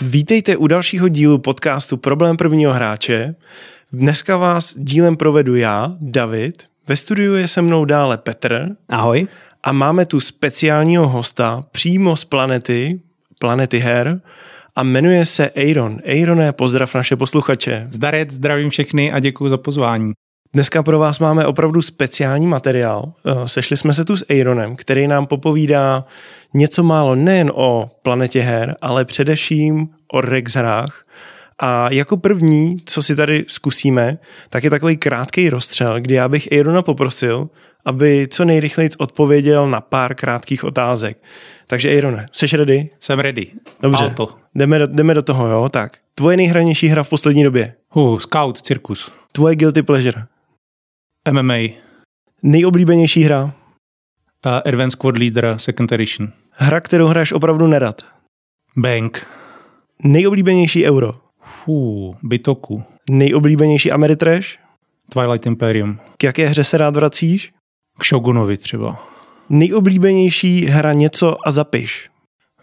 Vítejte u dalšího dílu podcastu Problém prvního hráče. Dneska vás dílem provedu já, David. Ve studiu je se mnou dále Petr. Ahoj. A máme tu speciálního hosta přímo z planety, planety her, a jmenuje se Aaron. Aaroné, pozdrav naše posluchače. Zdarec, zdravím všechny a děkuji za pozvání. Dneska pro vás máme opravdu speciální materiál. Eh, sešli jsme se tu s Aaronem, který nám popovídá něco málo nejen o planetě her, ale především o Rex hrách. A jako první, co si tady zkusíme, tak je takový krátký rozstřel, kdy já bych Aarona poprosil, aby co nejrychleji odpověděl na pár krátkých otázek. Takže Aarone, jsi ready? Jsem ready. Dobře, Alto. jdeme do, jdeme do toho, jo? Tak, tvoje nejhranější hra v poslední době? Uh, Scout, Cirkus. Tvoje guilty pleasure? MMA. Nejoblíbenější hra? Uh, Advanced Squad Leader Second Edition. Hra, kterou hraješ opravdu nerad? Bank. Nejoblíbenější euro? Uh, Bitoku. Nejoblíbenější Ameritrash? Twilight Imperium. K jaké hře se rád vracíš? K Shogunovi třeba. Nejoblíbenější hra něco a zapiš.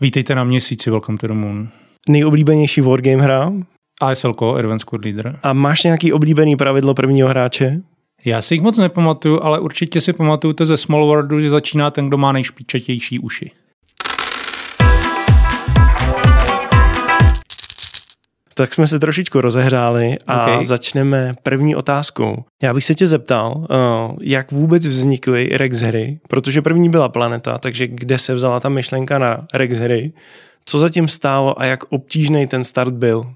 Vítejte na měsíci, Welcome to the Moon. Nejoblíbenější wargame hra? ASL, Advanced Squad Leader. A máš nějaký oblíbený pravidlo prvního hráče? Já si jich moc nepamatuju, ale určitě si pamatuju to ze Small Worldu, že začíná ten, kdo má nejšpičatější uši. Tak jsme se trošičku rozehřáli a okay. začneme první otázkou. Já bych se tě zeptal, eh, jak vůbec vznikly Rex hry, protože první byla planeta, takže kde se vzala ta myšlenka na Rex hry, co zatím stálo a jak obtížný ten start byl?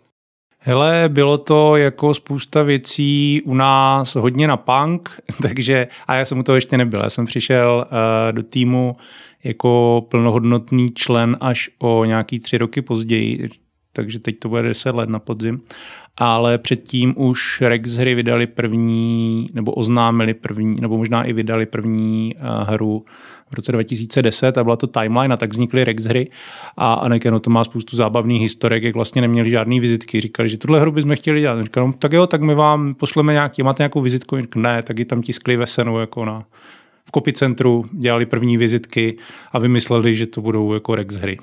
Hele, bylo to jako spousta věcí u nás hodně na punk, takže, a já jsem u toho ještě nebyl, já jsem přišel uh, do týmu jako plnohodnotný člen až o nějaký tři roky později, takže teď to bude 10 let na podzim. Ale předtím už Rex hry vydali první, nebo oznámili první, nebo možná i vydali první uh, hru v roce 2010 a byla to Timeline a tak vznikly Rex hry a Anekeno to má spoustu zábavných historek, jak vlastně neměli žádný vizitky. Říkali, že tuhle hru bychom chtěli dělat. Říkali, no, tak jo, tak my vám pošleme nějaký, máte nějakou vizitku? Říkali, ne, tak ji tam tiskli ve senu jako na, v kopicentru, dělali první vizitky a vymysleli, že to budou jako Rex hry.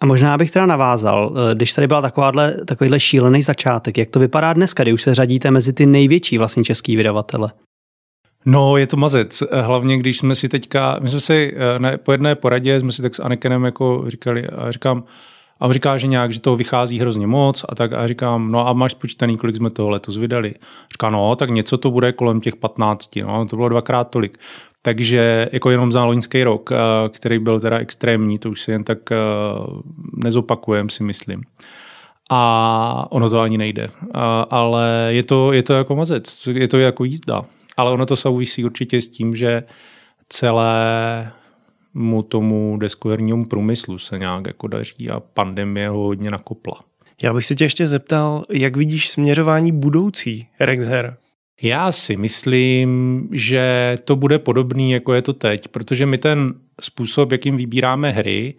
A možná bych teda navázal, eh, když tady byla takováhle, takovýhle šílený začátek, jak to vypadá dneska, kdy už se řadíte mezi ty největší vlastně český vydavatele? No, je to mazec. Hlavně, když jsme si teďka, my jsme si eh, ne, po jedné poradě, jsme si tak s Anekenem jako říkali, a říkám, a on říká, že nějak, že toho vychází hrozně moc a tak a říkám, no a máš spočítaný, kolik jsme toho letos vydali? Říká, no, tak něco to bude kolem těch 15, no, to bylo dvakrát tolik. Takže jako jenom za loňský rok, eh, který byl teda extrémní, to už si jen tak eh, nezopakujem, si myslím. A ono to ani nejde. Ale je to, je to jako mazec, je to jako jízda. Ale ono to souvisí určitě s tím, že celé mu tomu deskohernímu průmyslu se nějak jako daří a pandemie ho hodně nakopla. Já bych se tě ještě zeptal, jak vidíš směřování budoucí Rexher? Já si myslím, že to bude podobný, jako je to teď, protože my ten způsob, jakým vybíráme hry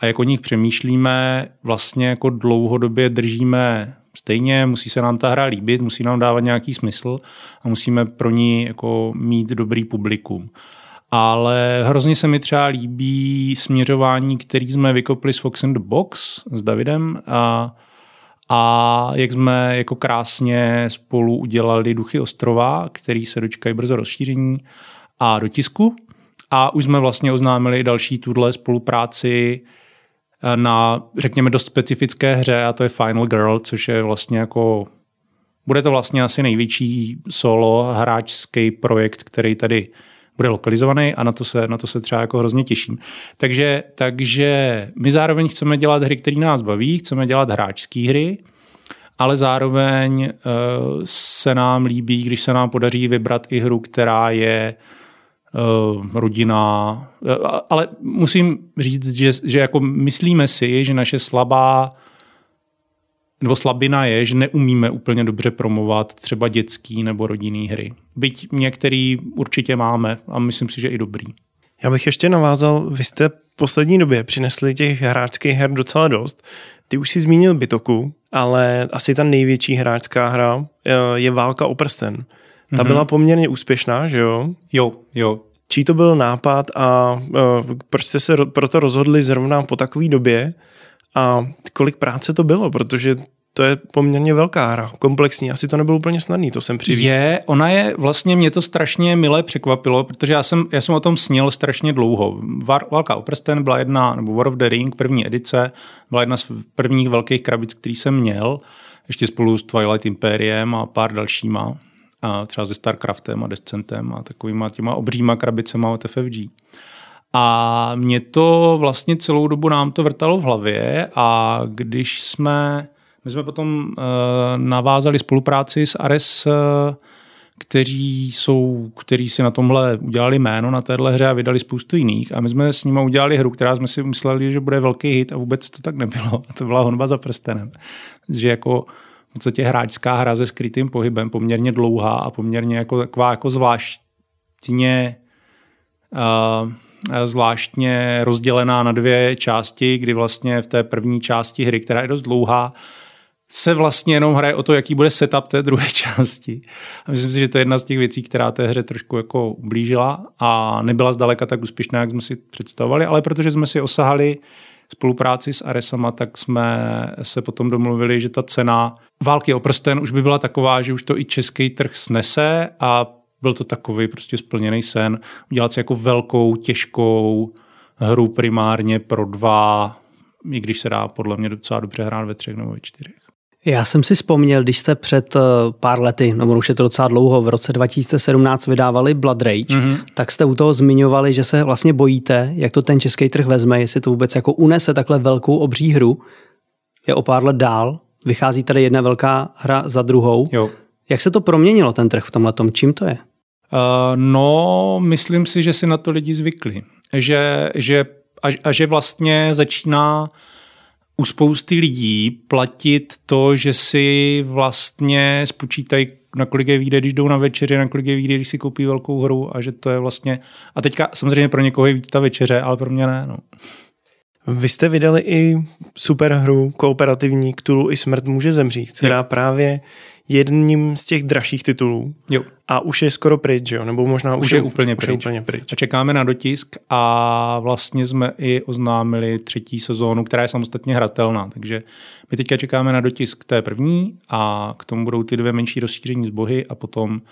a jak o nich přemýšlíme, vlastně jako dlouhodobě držíme stejně, musí se nám ta hra líbit, musí nám dávat nějaký smysl a musíme pro ní jako mít dobrý publikum. Ale hrozně se mi třeba líbí směřování, který jsme vykopli s Fox in the Box s Davidem a, a jak jsme jako krásně spolu udělali Duchy ostrova, který se dočkají brzo rozšíření a do tisku. A už jsme vlastně oznámili další tuhle spolupráci na, řekněme, dost specifické hře a to je Final Girl, což je vlastně jako bude to vlastně asi největší solo hráčský projekt, který tady bude lokalizovaný a na to se, na to se třeba jako hrozně těším. Takže, takže my zároveň chceme dělat hry, které nás baví, chceme dělat hráčské hry, ale zároveň uh, se nám líbí, když se nám podaří vybrat i hru, která je uh, rodina, uh, ale musím říct, že, že jako myslíme si, že naše slabá nebo slabina je, že neumíme úplně dobře promovat třeba dětský nebo rodinný hry. Byť některý určitě máme a myslím si, že i dobrý. Já bych ještě navázal, vy jste v poslední době přinesli těch hráčských her docela dost. Ty už si zmínil Bytoku, ale asi ta největší hráčská hra eh, je Válka o prsten. Ta mm-hmm. byla poměrně úspěšná, že jo? Jo, jo. čí to byl nápad a uh, proč jste se proto rozhodli zrovna po takové době a kolik práce to bylo, protože to je poměrně velká hra, komplexní, asi to nebylo úplně snadný, to jsem přivízt. Je, ona je, vlastně mě to strašně milé překvapilo, protože já jsem, já jsem o tom snil strašně dlouho. Var, Válka o prsten byla jedna, nebo War of the Ring, první edice, byla jedna z prvních velkých krabic, který jsem měl, ještě spolu s Twilight Imperiem a pár dalšíma, a třeba se StarCraftem a Descentem a takovýma těma obříma krabicema od FFG. A mě to vlastně celou dobu nám to vrtalo v hlavě a když jsme my jsme potom uh, navázali spolupráci s Ares, uh, kteří, jsou, kteří si na tomhle udělali jméno na téhle hře a vydali spoustu jiných. A my jsme s nimi udělali hru, která jsme si mysleli, že bude velký hit a vůbec to tak nebylo. A to byla honba za prstenem. Že jako v podstatě hráčská hra se skrytým pohybem, poměrně dlouhá a poměrně jako taková jako zvláštně uh, zvláštně rozdělená na dvě části, kdy vlastně v té první části hry, která je dost dlouhá, se vlastně jenom hraje o to, jaký bude setup té druhé části. A myslím si, že to je jedna z těch věcí, která té hře trošku jako ublížila a nebyla zdaleka tak úspěšná, jak jsme si představovali, ale protože jsme si osahali spolupráci s Aresama, tak jsme se potom domluvili, že ta cena války o prsten už by byla taková, že už to i český trh snese a byl to takový prostě splněný sen, udělat si jako velkou, těžkou hru primárně pro dva, i když se dá podle mě docela dobře hrát ve třech nebo ve čtyřech. Já jsem si vzpomněl, když jste před eh, pár lety, no už je to docela dlouho, v roce 2017 vydávali Blood Rage, mm-hmm. tak jste u toho zmiňovali, že se vlastně bojíte, jak to ten český trh vezme, jestli to vůbec jako unese takhle velkou obří hru. Je o pár let dál, vychází tady jedna velká hra za druhou. Jo. Jak se to proměnilo ten trh v tomhle tom? Čím to je? Uh, no, myslím si, že si na to lidi zvykli. Že, že, a, a že vlastně začíná u spousty lidí platit to, že si vlastně spočítají, na kolik je výjde, když jdou na večeři, na kolik je výjde, když si koupí velkou hru a že to je vlastně... A teďka samozřejmě pro někoho je víc ta večeře, ale pro mě ne. No. Vy jste vydali i super hru kooperativní Cthulhu i smrt může zemřít, která jo. právě jedním z těch dražších titulů. Jo. A už je skoro pryč, jo? nebo možná už, už je, je úplně, pryč. je úplně pryč. A čekáme na dotisk a vlastně jsme i oznámili třetí sezónu, která je samostatně hratelná. Takže my teďka čekáme na dotisk té první a k tomu budou ty dvě menší rozšíření z bohy a potom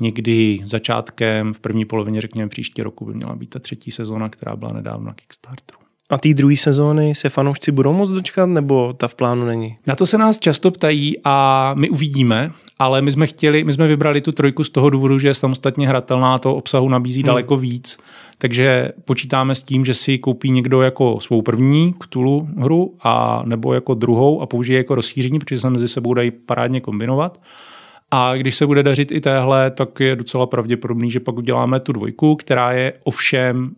někdy začátkem, v první polovině, řekněme příští roku, by měla být ta třetí sezóna, která byla nedávno na Kickstarteru. A té druhé sezóny se fanoušci budou moc dočkat, nebo ta v plánu není? Na to se nás často ptají a my uvidíme, ale my jsme chtěli, my jsme vybrali tu trojku z toho důvodu, že je samostatně hratelná, to obsahu nabízí hmm. daleko víc, takže počítáme s tím, že si koupí někdo jako svou první Cthulhu hru a nebo jako druhou a použije jako rozšíření, protože se mezi sebou dají parádně kombinovat. A když se bude dařit i téhle, tak je docela pravděpodobný, že pak uděláme tu dvojku, která je ovšem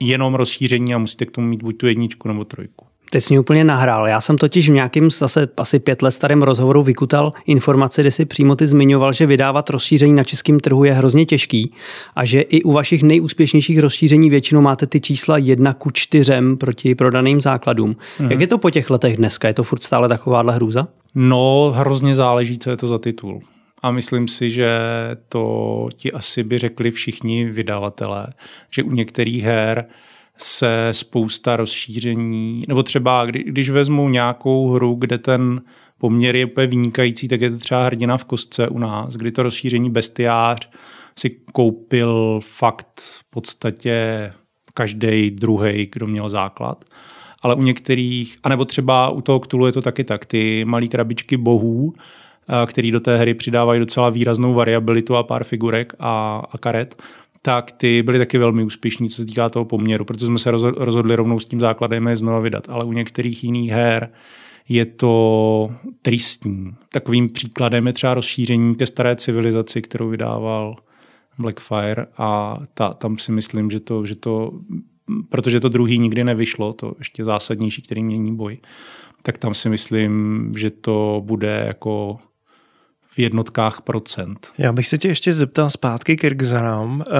jenom rozšíření a musíte k tomu mít buď tu jedničku nebo trojku. Teď jsi mě úplně nahrál. Já jsem totiž v nějakým zase asi pět let starém rozhovoru vykutal informaci, kde si přímo ty zmiňoval, že vydávat rozšíření na českém trhu je hrozně těžký a že i u vašich nejúspěšnějších rozšíření většinou máte ty čísla jedna ku čtyřem proti prodaným základům. Mhm. Jak je to po těch letech dneska? Je to furt stále takováhle hrůza? No, hrozně záleží, co je to za titul a myslím si, že to ti asi by řekli všichni vydavatelé, že u některých her se spousta rozšíření, nebo třeba kdy, když vezmu nějakou hru, kde ten poměr je úplně vynikající, tak je to třeba hrdina v kostce u nás, kdy to rozšíření bestiář si koupil fakt v podstatě každý druhý, kdo měl základ. Ale u některých, anebo třeba u toho Cthulhu je to taky tak, ty malé krabičky bohů, který do té hry přidávají docela výraznou variabilitu a pár figurek a, a karet, tak ty byly taky velmi úspěšní, co se týká toho poměru, protože jsme se rozhodli rovnou s tím základem je znova vydat. Ale u některých jiných her je to tristní. Takovým příkladem je třeba rozšíření ke staré civilizaci, kterou vydával Blackfire a ta, tam si myslím, že to, že to, protože to druhý nikdy nevyšlo, to ještě zásadnější, který mění boj, tak tam si myslím, že to bude jako v jednotkách procent. Já bych se tě ještě zeptal zpátky k Irgzarám, eh,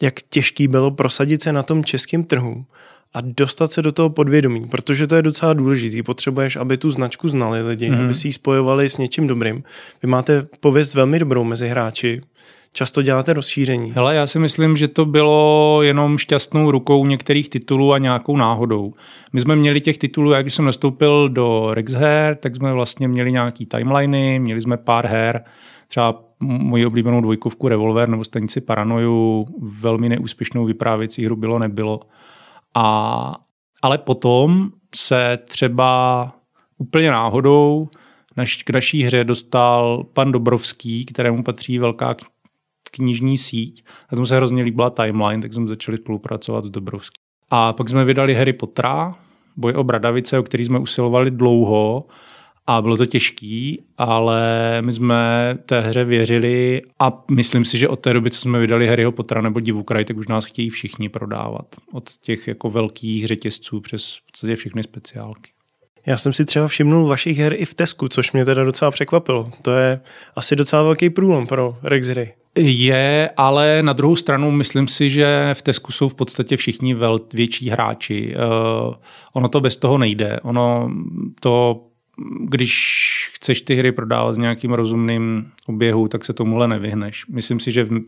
jak těžký bylo prosadit se na tom českém trhu a dostat se do toho podvědomí, protože to je docela důležité. Potřebuješ, aby tu značku znali lidi, mm-hmm. aby si ji spojovali s něčím dobrým. Vy máte pověst velmi dobrou mezi hráči často děláte rozšíření? Hele, já si myslím, že to bylo jenom šťastnou rukou některých titulů a nějakou náhodou. My jsme měli těch titulů, jak když jsem nastoupil do Rexher, tak jsme vlastně měli nějaký timeliny, měli jsme pár her, třeba moji oblíbenou dvojkovku Revolver nebo stanici Paranoju, velmi neúspěšnou vyprávěcí hru bylo nebylo. A, ale potom se třeba úplně náhodou naš, k naší hře dostal pan Dobrovský, kterému patří velká knižní síť. A tomu se hrozně líbila timeline, tak jsme začali spolupracovat s Dobrovským. A pak jsme vydali Harry Pottera, boj o Bradavice, o který jsme usilovali dlouho a bylo to těžký, ale my jsme té hře věřili a myslím si, že od té doby, co jsme vydali Harryho Pottera nebo Divu kraj, tak už nás chtějí všichni prodávat. Od těch jako velkých řetězců přes v všechny speciálky. Já jsem si třeba všimnul vašich her i v Tesku, což mě teda docela překvapilo. To je asi docela velký průlom pro Rex hry. Je, ale na druhou stranu myslím si, že v Tesku jsou v podstatě všichni vel, větší hráči. Uh, ono to bez toho nejde. Ono to, když chceš ty hry prodávat v nějakým rozumným oběhu, tak se tomuhle nevyhneš. Myslím si, že v,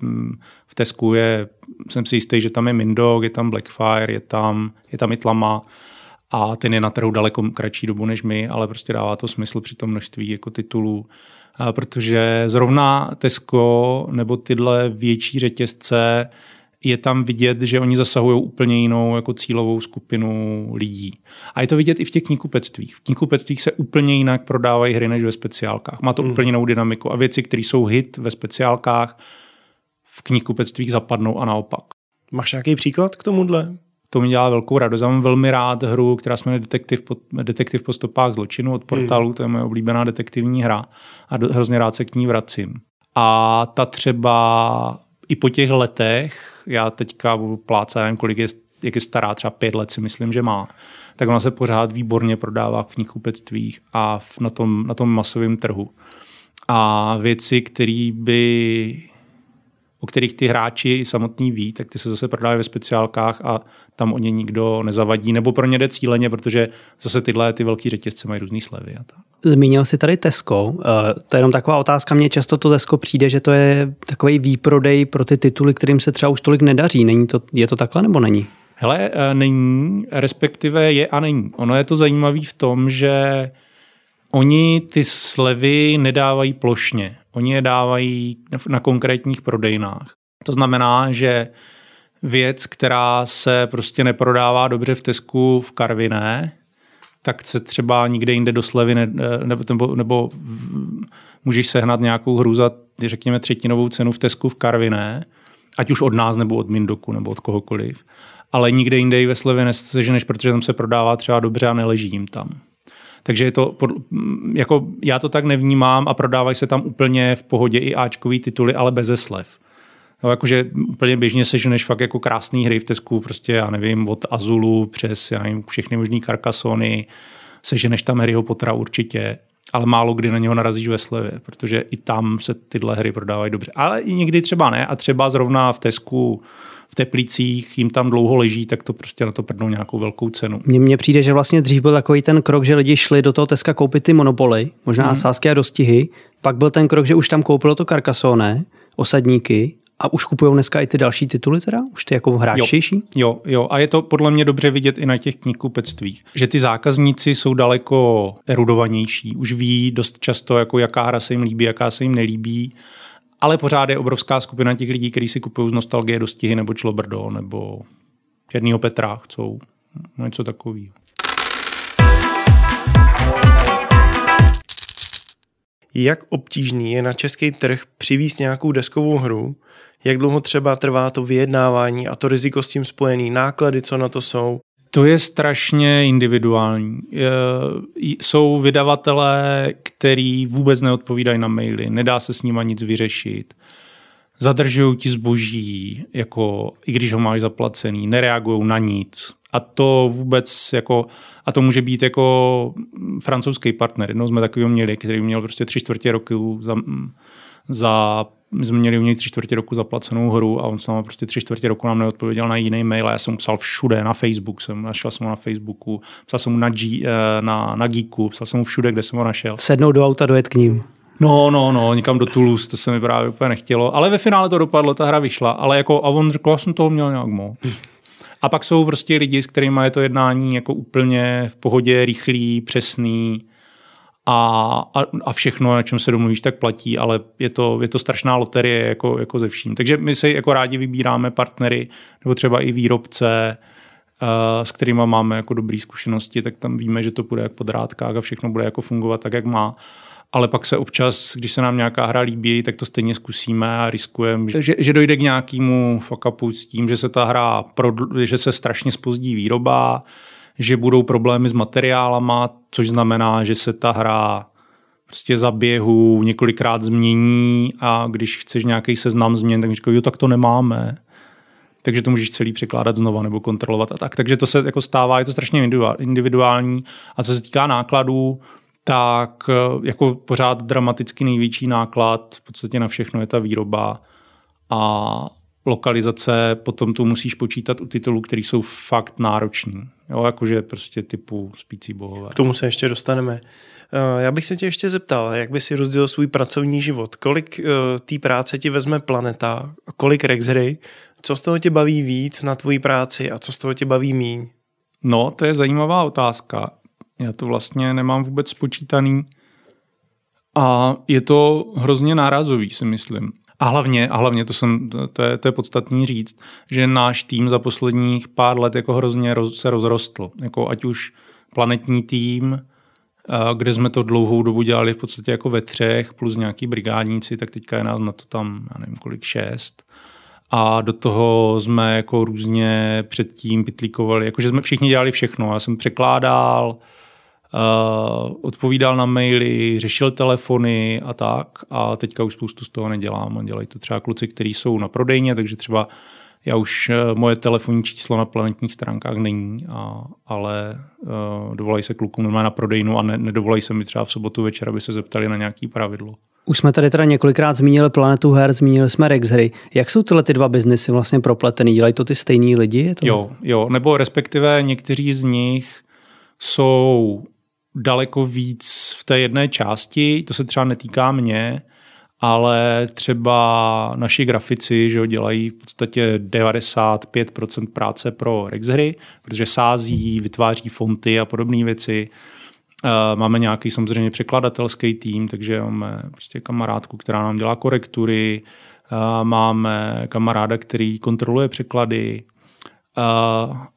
v Tesku je, jsem si jistý, že tam je Mindog, je tam Blackfire, je tam, je tam i Tlama a ten je na trhu daleko kratší dobu než my, ale prostě dává to smysl při tom množství jako titulů protože zrovna Tesco nebo tyhle větší řetězce je tam vidět, že oni zasahují úplně jinou jako cílovou skupinu lidí. A je to vidět i v těch knihkupectvích. V knihkupectvích se úplně jinak prodávají hry než ve speciálkách. Má to mm. úplně jinou dynamiku a věci, které jsou hit ve speciálkách, v knihkupectvích zapadnou a naopak. Máš nějaký příklad k tomuhle? To mi dělá velkou radost. Já mám velmi rád hru, která se jmenuje Detektiv po, Detektiv po stopách zločinu od portálu, hmm. to je moje oblíbená detektivní hra a do, hrozně rád se k ní vracím. A ta třeba i po těch letech, já teďka nevím, kolik je, jak je stará, třeba pět let si myslím, že má, tak ona se pořád výborně prodává v knihkupectvích a v, na, tom, na tom masovém trhu. A věci, které by o kterých ty hráči samotní ví, tak ty se zase prodávají ve speciálkách a tam o ně nikdo nezavadí, nebo pro ně jde cíleně, protože zase tyhle ty velký řetězce mají různé slevy. A tak. Zmínil jsi tady Tesco. Eh, to je jenom taková otázka. Mně často to Tesco přijde, že to je takový výprodej pro ty tituly, kterým se třeba už tolik nedaří. Není to, je to takhle nebo není? Hele, eh, není, respektive je a není. Ono je to zajímavé v tom, že oni ty slevy nedávají plošně. Oni je dávají na konkrétních prodejnách. To znamená, že věc, která se prostě neprodává dobře v Tesku v Karviné, tak se třeba nikde jinde do slevy ne, nebo, nebo, nebo můžeš sehnat nějakou hru za, řekněme, třetinovou cenu v Tesku v Karviné, ať už od nás, nebo od Mindoku, nebo od kohokoliv. Ale nikde jinde ji ve slevě neseženeš, protože tam se prodává třeba dobře a neleží jim tam. Takže je to, jako já to tak nevnímám a prodávají se tam úplně v pohodě i Ačkový tituly, ale bez slev. No, jakože úplně běžně seženeš fakt jako krásný hry v Tesku, prostě já nevím, od Azulu přes já nevím, všechny možný karkasony, seženeš tam Harryho Pottera určitě, ale málo kdy na něho narazíš ve slevě, protože i tam se tyhle hry prodávají dobře. Ale i někdy třeba ne a třeba zrovna v Tesku v teplících jim tam dlouho leží, tak to prostě na to prdnou nějakou velkou cenu. Mně, mně přijde, že vlastně dřív byl takový ten krok, že lidi šli do toho Teska koupit ty monopoly, možná hmm. sásky a dostihy. Pak byl ten krok, že už tam koupilo to Carcassonne, osadníky a už kupují dneska i ty další tituly teda? Už ty jako hráčtější? Jo, jo, jo. A je to podle mě dobře vidět i na těch knihkupectvích, že ty zákazníci jsou daleko erudovanější. Už ví dost často, jako jaká hra se jim líbí, jaká se jim nelíbí ale pořád je obrovská skupina těch lidí, kteří si kupují z nostalgie dostihy nebo Člobrdo nebo Černýho Petra chcou. Něco takového. Jak obtížný je na český trh přivízt nějakou deskovou hru? Jak dlouho třeba trvá to vyjednávání a to riziko s tím spojený, náklady, co na to jsou? To je strašně individuální. Jsou vydavatelé, který vůbec neodpovídají na maily, nedá se s nima nic vyřešit. Zadržují ti zboží, jako, i když ho máš zaplacený, nereagují na nic. A to vůbec jako, a to může být jako francouzský partner. Jednou jsme takového měli, který měl prostě tři čtvrtě roku za, za my jsme měli u něj tři čtvrtě roku zaplacenou hru a on se nám prostě tři čtvrtě roku nám neodpověděl na jiný mail a já jsem mu psal všude, na Facebook jsem, našel jsem ho na Facebooku, psal jsem mu na, G, eh, na, na Geeku, psal jsem mu všude, kde jsem ho našel. Sednout do auta, dojet k ním. No, no, no, někam do Toulouse, to se mi právě úplně nechtělo. Ale ve finále to dopadlo, ta hra vyšla. Ale jako, a on řekl, já jsem toho měl nějak moc. A pak jsou prostě lidi, s kterými je to jednání jako úplně v pohodě, rychlý, přesný a, a, a všechno, na čem se domluvíš, tak platí, ale je to, je to strašná loterie jako, jako ze vším. Takže my se jako rádi vybíráme partnery nebo třeba i výrobce, uh, s kterými máme jako dobré zkušenosti, tak tam víme, že to bude jak po drátkách a všechno bude jako fungovat tak, jak má ale pak se občas, když se nám nějaká hra líbí, tak to stejně zkusíme a riskujeme, že, že dojde k nějakému fuck upu s tím, že se ta hra, prodl, že se strašně spozdí výroba, že budou problémy s materiálama, což znamená, že se ta hra prostě za běhu několikrát změní a když chceš nějaký seznam změn, tak říkají, jo, tak to nemáme. Takže to můžeš celý překládat znova nebo kontrolovat a tak. Takže to se jako stává, je to strašně individuální. A co se týká nákladů, tak eh, jako pořád dramaticky největší náklad v podstatě na všechno je ta výroba a lokalizace, potom tu musíš počítat u titulů, které jsou fakt nároční. Jo, jakože prostě typu spící bohové. K tomu se ještě dostaneme. Eh, já bych se tě ještě zeptal, jak by si rozdělil svůj pracovní život? Kolik uh, té práce ti vezme planeta? Kolik Rexhry? Co z toho tě baví víc na tvoji práci a co z toho tě baví míň? No, to je zajímavá otázka. Já to vlastně nemám vůbec spočítaný. A je to hrozně nárazový, si myslím. A hlavně, a hlavně to, jsem, to, je, to je podstatný říct, že náš tým za posledních pár let jako hrozně roz, se rozrostl. Jako ať už planetní tým, kde jsme to dlouhou dobu dělali v podstatě jako ve třech, plus nějaký brigádníci, tak teďka je nás na to tam, já nevím kolik, šest. A do toho jsme jako různě předtím pitlíkovali, jakože jsme všichni dělali všechno. Já jsem překládal, odpovídal na maily, řešil telefony a tak. A teďka už spoustu z toho nedělám. Dělají to třeba kluci, kteří jsou na prodejně, takže třeba já už uh, moje telefonní číslo na planetních stránkách není, a, ale uh, dovolají se klukům normálně na prodejnu a ne, nedovolají se mi třeba v sobotu večer, aby se zeptali na nějaký pravidlo. Už jsme tady teda několikrát zmínili Planetu her, zmínili jsme Rexhry. Jak jsou tyhle ty dva biznesy vlastně propletený? Dělají to ty stejní lidi? Je to... Jo, jo, nebo respektive někteří z nich jsou daleko víc v té jedné části, to se třeba netýká mě, ale třeba naši grafici že jo, dělají v podstatě 95% práce pro Rexhry, protože sází, vytváří fonty a podobné věci. Máme nějaký samozřejmě překladatelský tým, takže máme prostě kamarádku, která nám dělá korektury, máme kamaráda, který kontroluje překlady,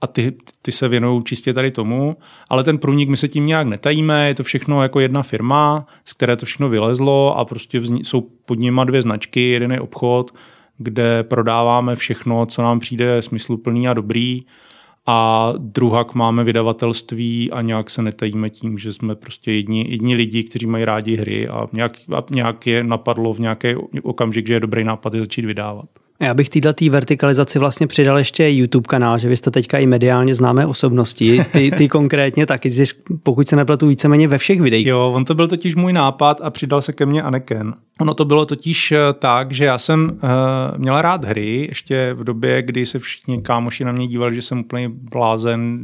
a ty, ty se věnují čistě tady tomu, ale ten průnik my se tím nějak netajíme, je to všechno jako jedna firma, z které to všechno vylezlo a prostě vzni- jsou pod nima dvě značky, jeden je obchod, kde prodáváme všechno, co nám přijde smysluplný a dobrý. A druhak máme vydavatelství a nějak se netajíme tím, že jsme prostě jedni, jedni lidi, kteří mají rádi hry. A nějak, a nějak je napadlo v nějaký okamžik, že je dobrý nápad je začít vydávat. Já bych této vertikalizaci vlastně přidal ještě YouTube kanál, že vy jste teďka i mediálně známé osobnosti. Ty, ty konkrétně taky, pokud se nepletu víceméně ve všech videích. Jo, on to byl totiž můj nápad a přidal se ke mně Aneken. Ono to bylo totiž eh, tak, že já jsem uh, měla rád hry, ještě v době, kdy se všichni kámoši na mě dívali, že jsem úplně blázen,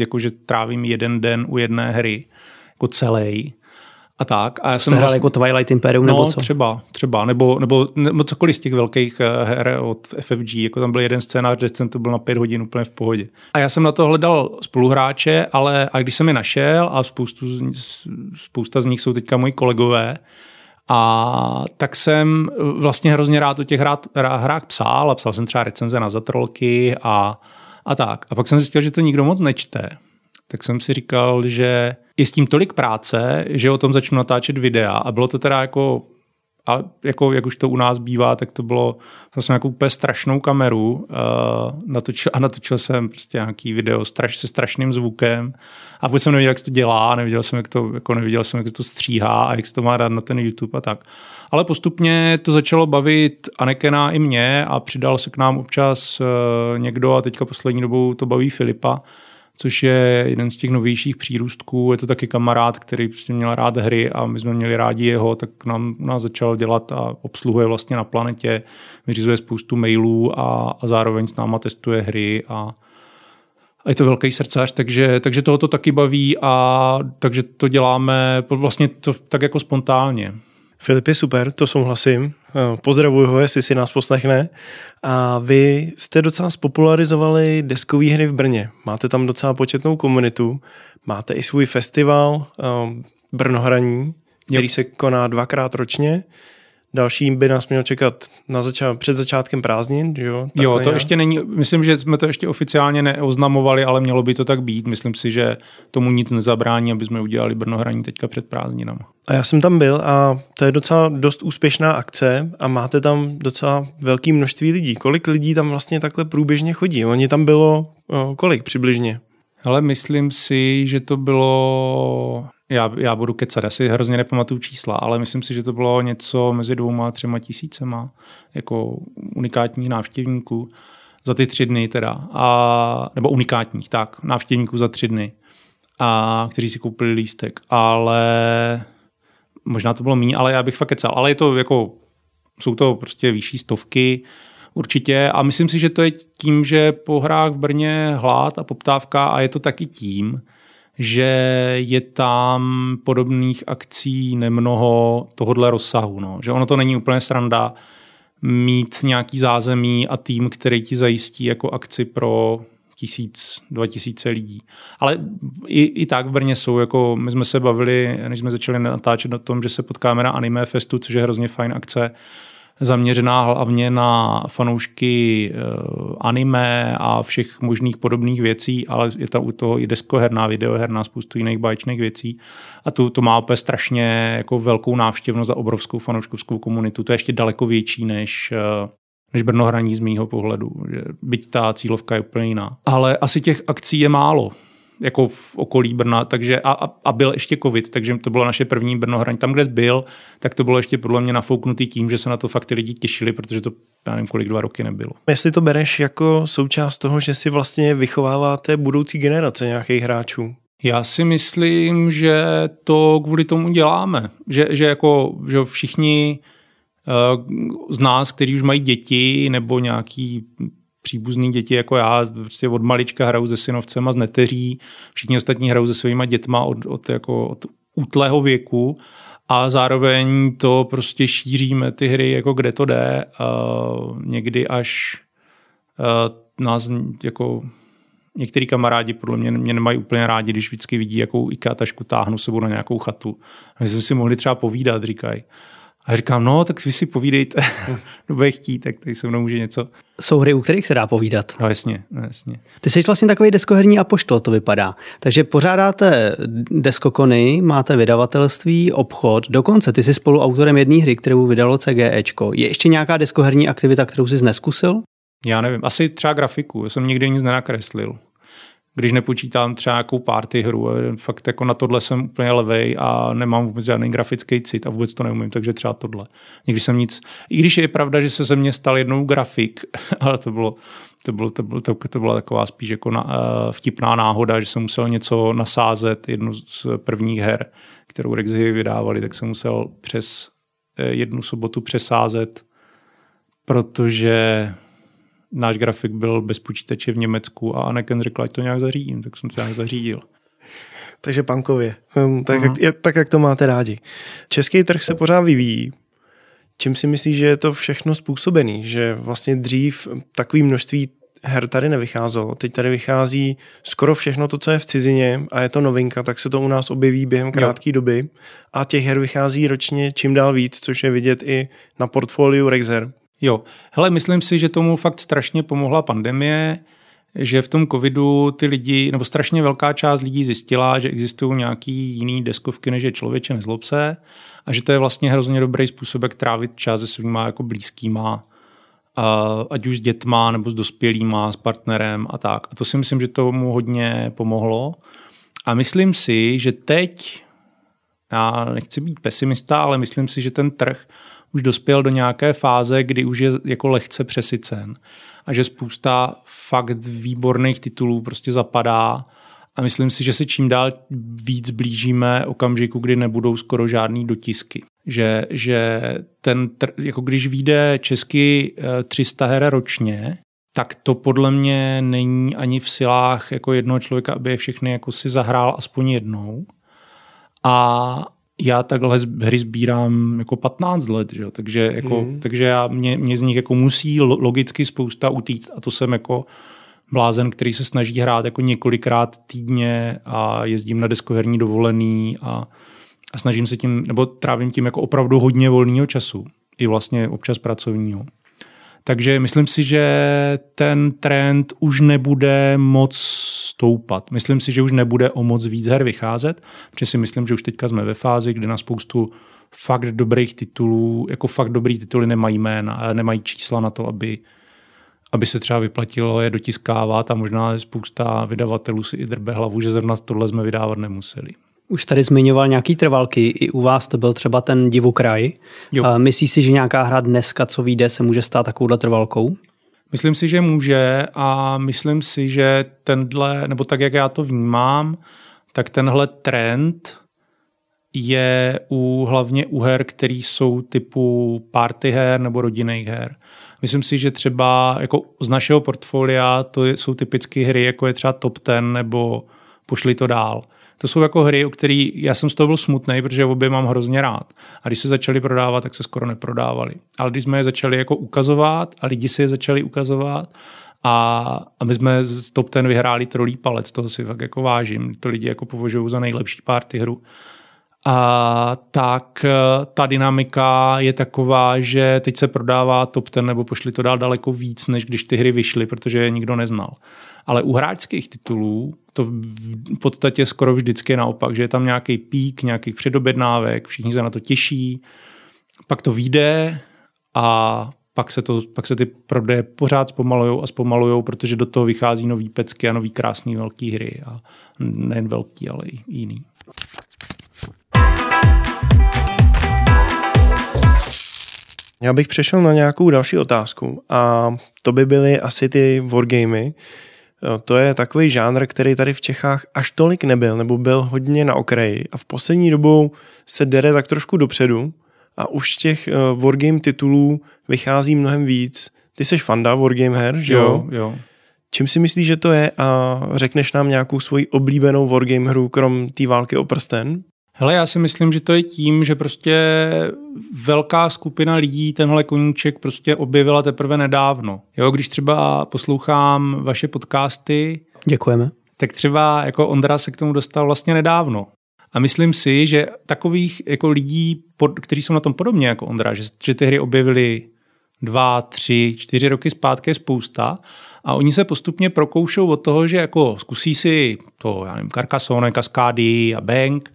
jakože trávím jeden den u jedné hry, jako celý a tak. A já jsem hrál vlastně, jako Twilight Imperium no, nebo co? třeba, třeba, nebo, nebo, nebo cokoliv z těch velkých eh, her od FFG, jako tam byl jeden scénář, kde jsem to byl na pět hodin úplně v pohodě. A já jsem na to hledal spoluhráče, ale a když jsem je našel a spoustu z, spousta z nich jsou teďka moji kolegové, a tak jsem vlastně hrozně rád o těch hrát, hrách psal a psal jsem třeba recenze na zatrolky a, a tak. A pak jsem zjistil, že to nikdo moc nečte tak jsem si říkal, že je s tím tolik práce, že o tom začnu natáčet videa. A bylo to teda jako a jako, jak už to u nás bývá, tak to bylo zase jako úplně strašnou kameru. Uh, natočil, a natočil jsem prostě nějaký video straš, se strašným zvukem. A vůbec jsem nevěděl, jak se to dělá, neviděl jsem, jak to, jako neviděl jsem, jak se to stříhá a jak se to má dát na ten YouTube a tak. Ale postupně to začalo bavit Anekena i mě a přidal se k nám občas uh, někdo a teďka poslední dobou to baví Filipa, což je jeden z těch novějších přírůstků. Je to taky kamarád, který prostě měl rád hry a my jsme měli rádi jeho, tak nám nás začal dělat a obsluhuje vlastně na planetě, vyřizuje spoustu mailů a, a zároveň s náma testuje hry a, a je to velký srdcař, takže, takže toho to taky baví a takže to děláme vlastně to tak jako spontánně. Filip je super, to souhlasím. Eh, pozdravuji ho, jestli si nás poslechne. A vy jste docela spopularizovali deskové hry v Brně. Máte tam docela početnou komunitu. Máte i svůj festival um, Brnohraní, který se koná dvakrát ročně. Další by nás měl čekat na začát, před začátkem prázdnin, jo? jo, to já. ještě není, myslím, že jsme to ještě oficiálně neoznamovali, ale mělo by to tak být. Myslím si, že tomu nic nezabrání, aby jsme udělali Brnohraní teďka před prázdninami. A já jsem tam byl a to je docela dost úspěšná akce a máte tam docela velké množství lidí. Kolik lidí tam vlastně takhle průběžně chodí? Oni tam bylo kolik přibližně? Ale myslím si, že to bylo já, já budu kecat, asi hrozně nepamatuju čísla, ale myslím si, že to bylo něco mezi dvouma a třema tisícema jako unikátních návštěvníků za ty tři dny teda, a, nebo unikátních, tak, návštěvníků za tři dny, a, kteří si koupili lístek, ale možná to bylo méně, ale já bych fakt kecal, ale je to jako, jsou to prostě vyšší stovky, určitě. A myslím si, že to je tím, že po hrách v Brně hlad a poptávka a je to taky tím, že je tam podobných akcí nemnoho tohohle rozsahu. No. Že ono to není úplně sranda mít nějaký zázemí a tým, který ti zajistí jako akci pro tisíc, dva tisíce lidí. Ale i, i tak v Brně jsou, jako my jsme se bavili, než jsme začali natáčet o tom, že se potkáme na Anime Festu, což je hrozně fajn akce, zaměřená hlavně na fanoušky eh, anime a všech možných podobných věcí, ale je tam u toho i deskoherná, videoherná, spoustu jiných báječných věcí. A tu to má opět strašně jako velkou návštěvnost a obrovskou fanouškovskou komunitu. To je ještě daleko větší než eh, než Brnohraní z mýho pohledu. Byť ta cílovka je úplně jiná. Ale asi těch akcí je málo jako v okolí Brna, takže a, a, a byl ještě covid, takže to bylo naše první Brnohraň. Tam, kde byl, tak to bylo ještě podle mě nafouknutý tím, že se na to fakt ty lidi těšili, protože to já nevím, kolik dva roky nebylo. Jestli to bereš jako součást toho, že si vlastně vychováváte budoucí generace nějakých hráčů? Já si myslím, že to kvůli tomu děláme. Že, že jako že všichni eh, z nás, kteří už mají děti nebo nějaký příbuzný děti jako já, prostě od malička hrajou se synovcem a s neteří, všichni ostatní hrajou se svýma dětma od, od, jako, od útlého věku a zároveň to prostě šíříme ty hry, jako kde to jde, uh, někdy až uh, nás jako některý kamarádi podle mě, mě nemají úplně rádi, když vždycky vidí, jakou IKEA tašku táhnu sebou na nějakou chatu. My jsme si mohli třeba povídat, říkají. A říkám, no, tak vy si povídejte, kdo bude chtít, tak tady se mnou může něco. Jsou hry, u kterých se dá povídat. No jasně, no jasně. Ty jsi vlastně takový deskoherní apoštol, to vypadá. Takže pořádáte deskokony, máte vydavatelství, obchod, dokonce ty jsi spoluautorem jedné hry, kterou vydalo CGEčko. Je ještě nějaká deskoherní aktivita, kterou jsi neskusil? Já nevím, asi třeba grafiku, já jsem nikdy nic nenakreslil když nepočítám třeba nějakou party hru. Fakt jako na tohle jsem úplně levej a nemám vůbec žádný grafický cit a vůbec to neumím, takže třeba tohle. Nikdy jsem nic, i když je pravda, že se ze mě stal jednou grafik, ale to bylo, to, bylo, to, bylo, to, to byla taková spíš jako na, uh, vtipná náhoda, že jsem musel něco nasázet, jednu z prvních her, kterou Rexy vydávali, tak jsem musel přes uh, jednu sobotu přesázet, protože náš grafik byl bez počítače v Německu a Anakin řekl, ať to nějak zařídím, tak jsem to nějak zařídil. Takže pankově, hm, tak, jak, jak, tak jak to máte rádi. Český trh se pořád vyvíjí. Čím si myslíš, že je to všechno způsobený? Že vlastně dřív takový množství her tady nevycházelo. Teď tady vychází skoro všechno to, co je v cizině a je to novinka, tak se to u nás objeví během krátké doby a těch her vychází ročně čím dál víc, což je vidět i na portfoliu Rexer. Jo, hele, myslím si, že tomu fakt strašně pomohla pandemie, že v tom covidu ty lidi, nebo strašně velká část lidí zjistila, že existují nějaký jiný deskovky, než je člověče nezlob se a že to je vlastně hrozně dobrý způsob, jak trávit čas se svýma jako blízkýma, a ať už s dětma, nebo s dospělýma, s partnerem a tak. A to si myslím, že tomu hodně pomohlo. A myslím si, že teď, já nechci být pesimista, ale myslím si, že ten trh už dospěl do nějaké fáze, kdy už je jako lehce přesycen a že spousta fakt výborných titulů prostě zapadá a myslím si, že se čím dál víc blížíme okamžiku, kdy nebudou skoro žádný dotisky. Že, že ten, jako když vyjde česky 300 her ročně, tak to podle mě není ani v silách jako jednoho člověka, aby je všechny jako si zahrál aspoň jednou. A já takhle hry sbírám jako 15 let, že? takže, jako, mm. takže já, mě, mě z nich jako musí logicky spousta utíct a to jsem jako blázen, který se snaží hrát jako několikrát týdně a jezdím na deskoherní dovolený a, a snažím se tím, nebo trávím tím jako opravdu hodně volného času, i vlastně občas pracovního. Takže myslím si, že ten trend už nebude moc stoupat. Myslím si, že už nebude o moc víc her vycházet, protože si myslím, že už teďka jsme ve fázi, kdy na spoustu fakt dobrých titulů, jako fakt dobrý tituly nemají jména, nemají čísla na to, aby, aby se třeba vyplatilo je dotiskávat a možná spousta vydavatelů si i drbe hlavu, že zrovna tohle jsme vydávat nemuseli. Už tady zmiňoval nějaký trvalky, i u vás to byl třeba ten divokraj. Myslíš si, že nějaká hra dneska, co vyjde, se může stát takovouhle trvalkou? Myslím si, že může a myslím si, že tenhle, nebo tak, jak já to vnímám, tak tenhle trend je u, hlavně u her, které jsou typu party her nebo rodinných her. Myslím si, že třeba jako z našeho portfolia to jsou typické hry, jako je třeba Top Ten nebo Pošli to dál to jsou jako hry, o který já jsem z toho byl smutný, protože obě mám hrozně rád. A když se začaly prodávat, tak se skoro neprodávali. Ale když jsme je začali jako ukazovat a lidi si je začali ukazovat a, a my jsme z Top Ten vyhráli trolí palec, toho si fakt jako vážím. To lidi jako považují za nejlepší party hru. A tak eh, ta dynamika je taková, že teď se prodává top ten nebo pošli to dál daleko víc, než když ty hry vyšly, protože je nikdo neznal. Ale u hráčských titulů to v podstatě skoro vždycky je naopak, že je tam nějaký pík, nějakých předobjednávek, všichni se na to těší, pak to vyjde a pak se, to, pak se ty prodeje pořád zpomalujou a zpomalujou, protože do toho vychází nový pecky a nový krásný velký hry a nejen velký, ale i jiný. Já bych přešel na nějakou další otázku a to by byly asi ty wargamy. To je takový žánr, který tady v Čechách až tolik nebyl, nebo byl hodně na okraji a v poslední dobou se dere tak trošku dopředu a už těch uh, wargame titulů vychází mnohem víc. Ty jsi fanda wargame her, že jo? Jo, jo. Čím si myslíš, že to je a řekneš nám nějakou svoji oblíbenou wargame hru, krom té války o prsten? Hele, já si myslím, že to je tím, že prostě velká skupina lidí tenhle koníček prostě objevila teprve nedávno. Jo, když třeba poslouchám vaše podcasty, Děkujeme. Tak třeba jako Ondra se k tomu dostal vlastně nedávno. A myslím si, že takových jako lidí, kteří jsou na tom podobně jako Ondra, že, že ty hry objevili dva, tři, čtyři roky zpátky je spousta a oni se postupně prokoušou od toho, že jako zkusí si to, já nevím, Carcassonne, Kaskády a Bank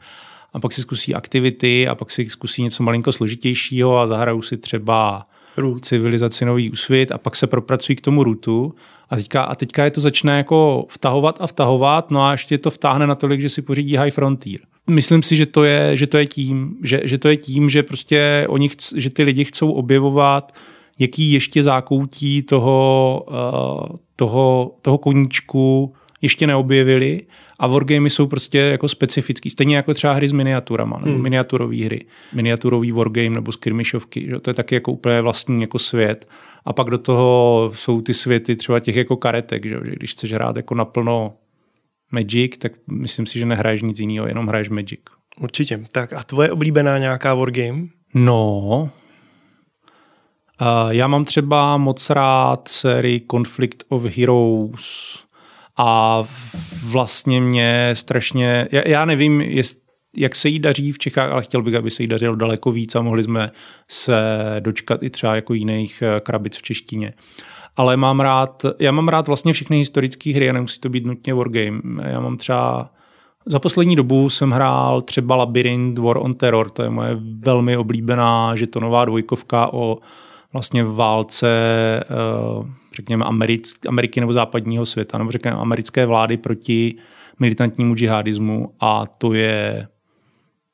a pak si zkusí aktivity a pak si zkusí něco malinko složitějšího a zahrajou si třeba Root. civilizaci nový úsvit a pak se propracují k tomu rutu a teďka, a teďka je to začne jako vtahovat a vtahovat, no a ještě to vtáhne natolik, že si pořídí High Frontier. Myslím si, že to je, že to je tím, že, že to je tím, že prostě oni chc, že ty lidi chcou objevovat jaký ještě zákoutí toho, uh, toho, toho koníčku ještě neobjevili a wargamy jsou prostě jako specifický, stejně jako třeba hry s miniaturama, nebo hmm. miniaturové hry, miniaturový wargame nebo skirmishovky, že? to je taky jako úplně vlastní jako svět. A pak do toho jsou ty světy třeba těch jako karetek, že, že když chceš hrát jako naplno Magic, tak myslím si, že nehraješ nic jiného, jenom hraješ Magic. Určitě. Tak a tvoje oblíbená nějaká wargame? No, Uh, já mám třeba moc rád sérii Conflict of Heroes a vlastně mě strašně, já, já nevím, jest, jak se jí daří v Čechách, ale chtěl bych, aby se jí dařilo daleko víc a mohli jsme se dočkat i třeba jako jiných eh, krabic v češtině. Ale mám rád, já mám rád vlastně všechny historické hry a nemusí to být nutně wargame. Já mám třeba za poslední dobu jsem hrál třeba Labyrinth War on Terror, to je moje velmi oblíbená žetonová dvojkovka o vlastně válce uh, řekněme, Americ, Ameriky nebo západního světa, nebo řekněme americké vlády proti militantnímu džihadismu a to je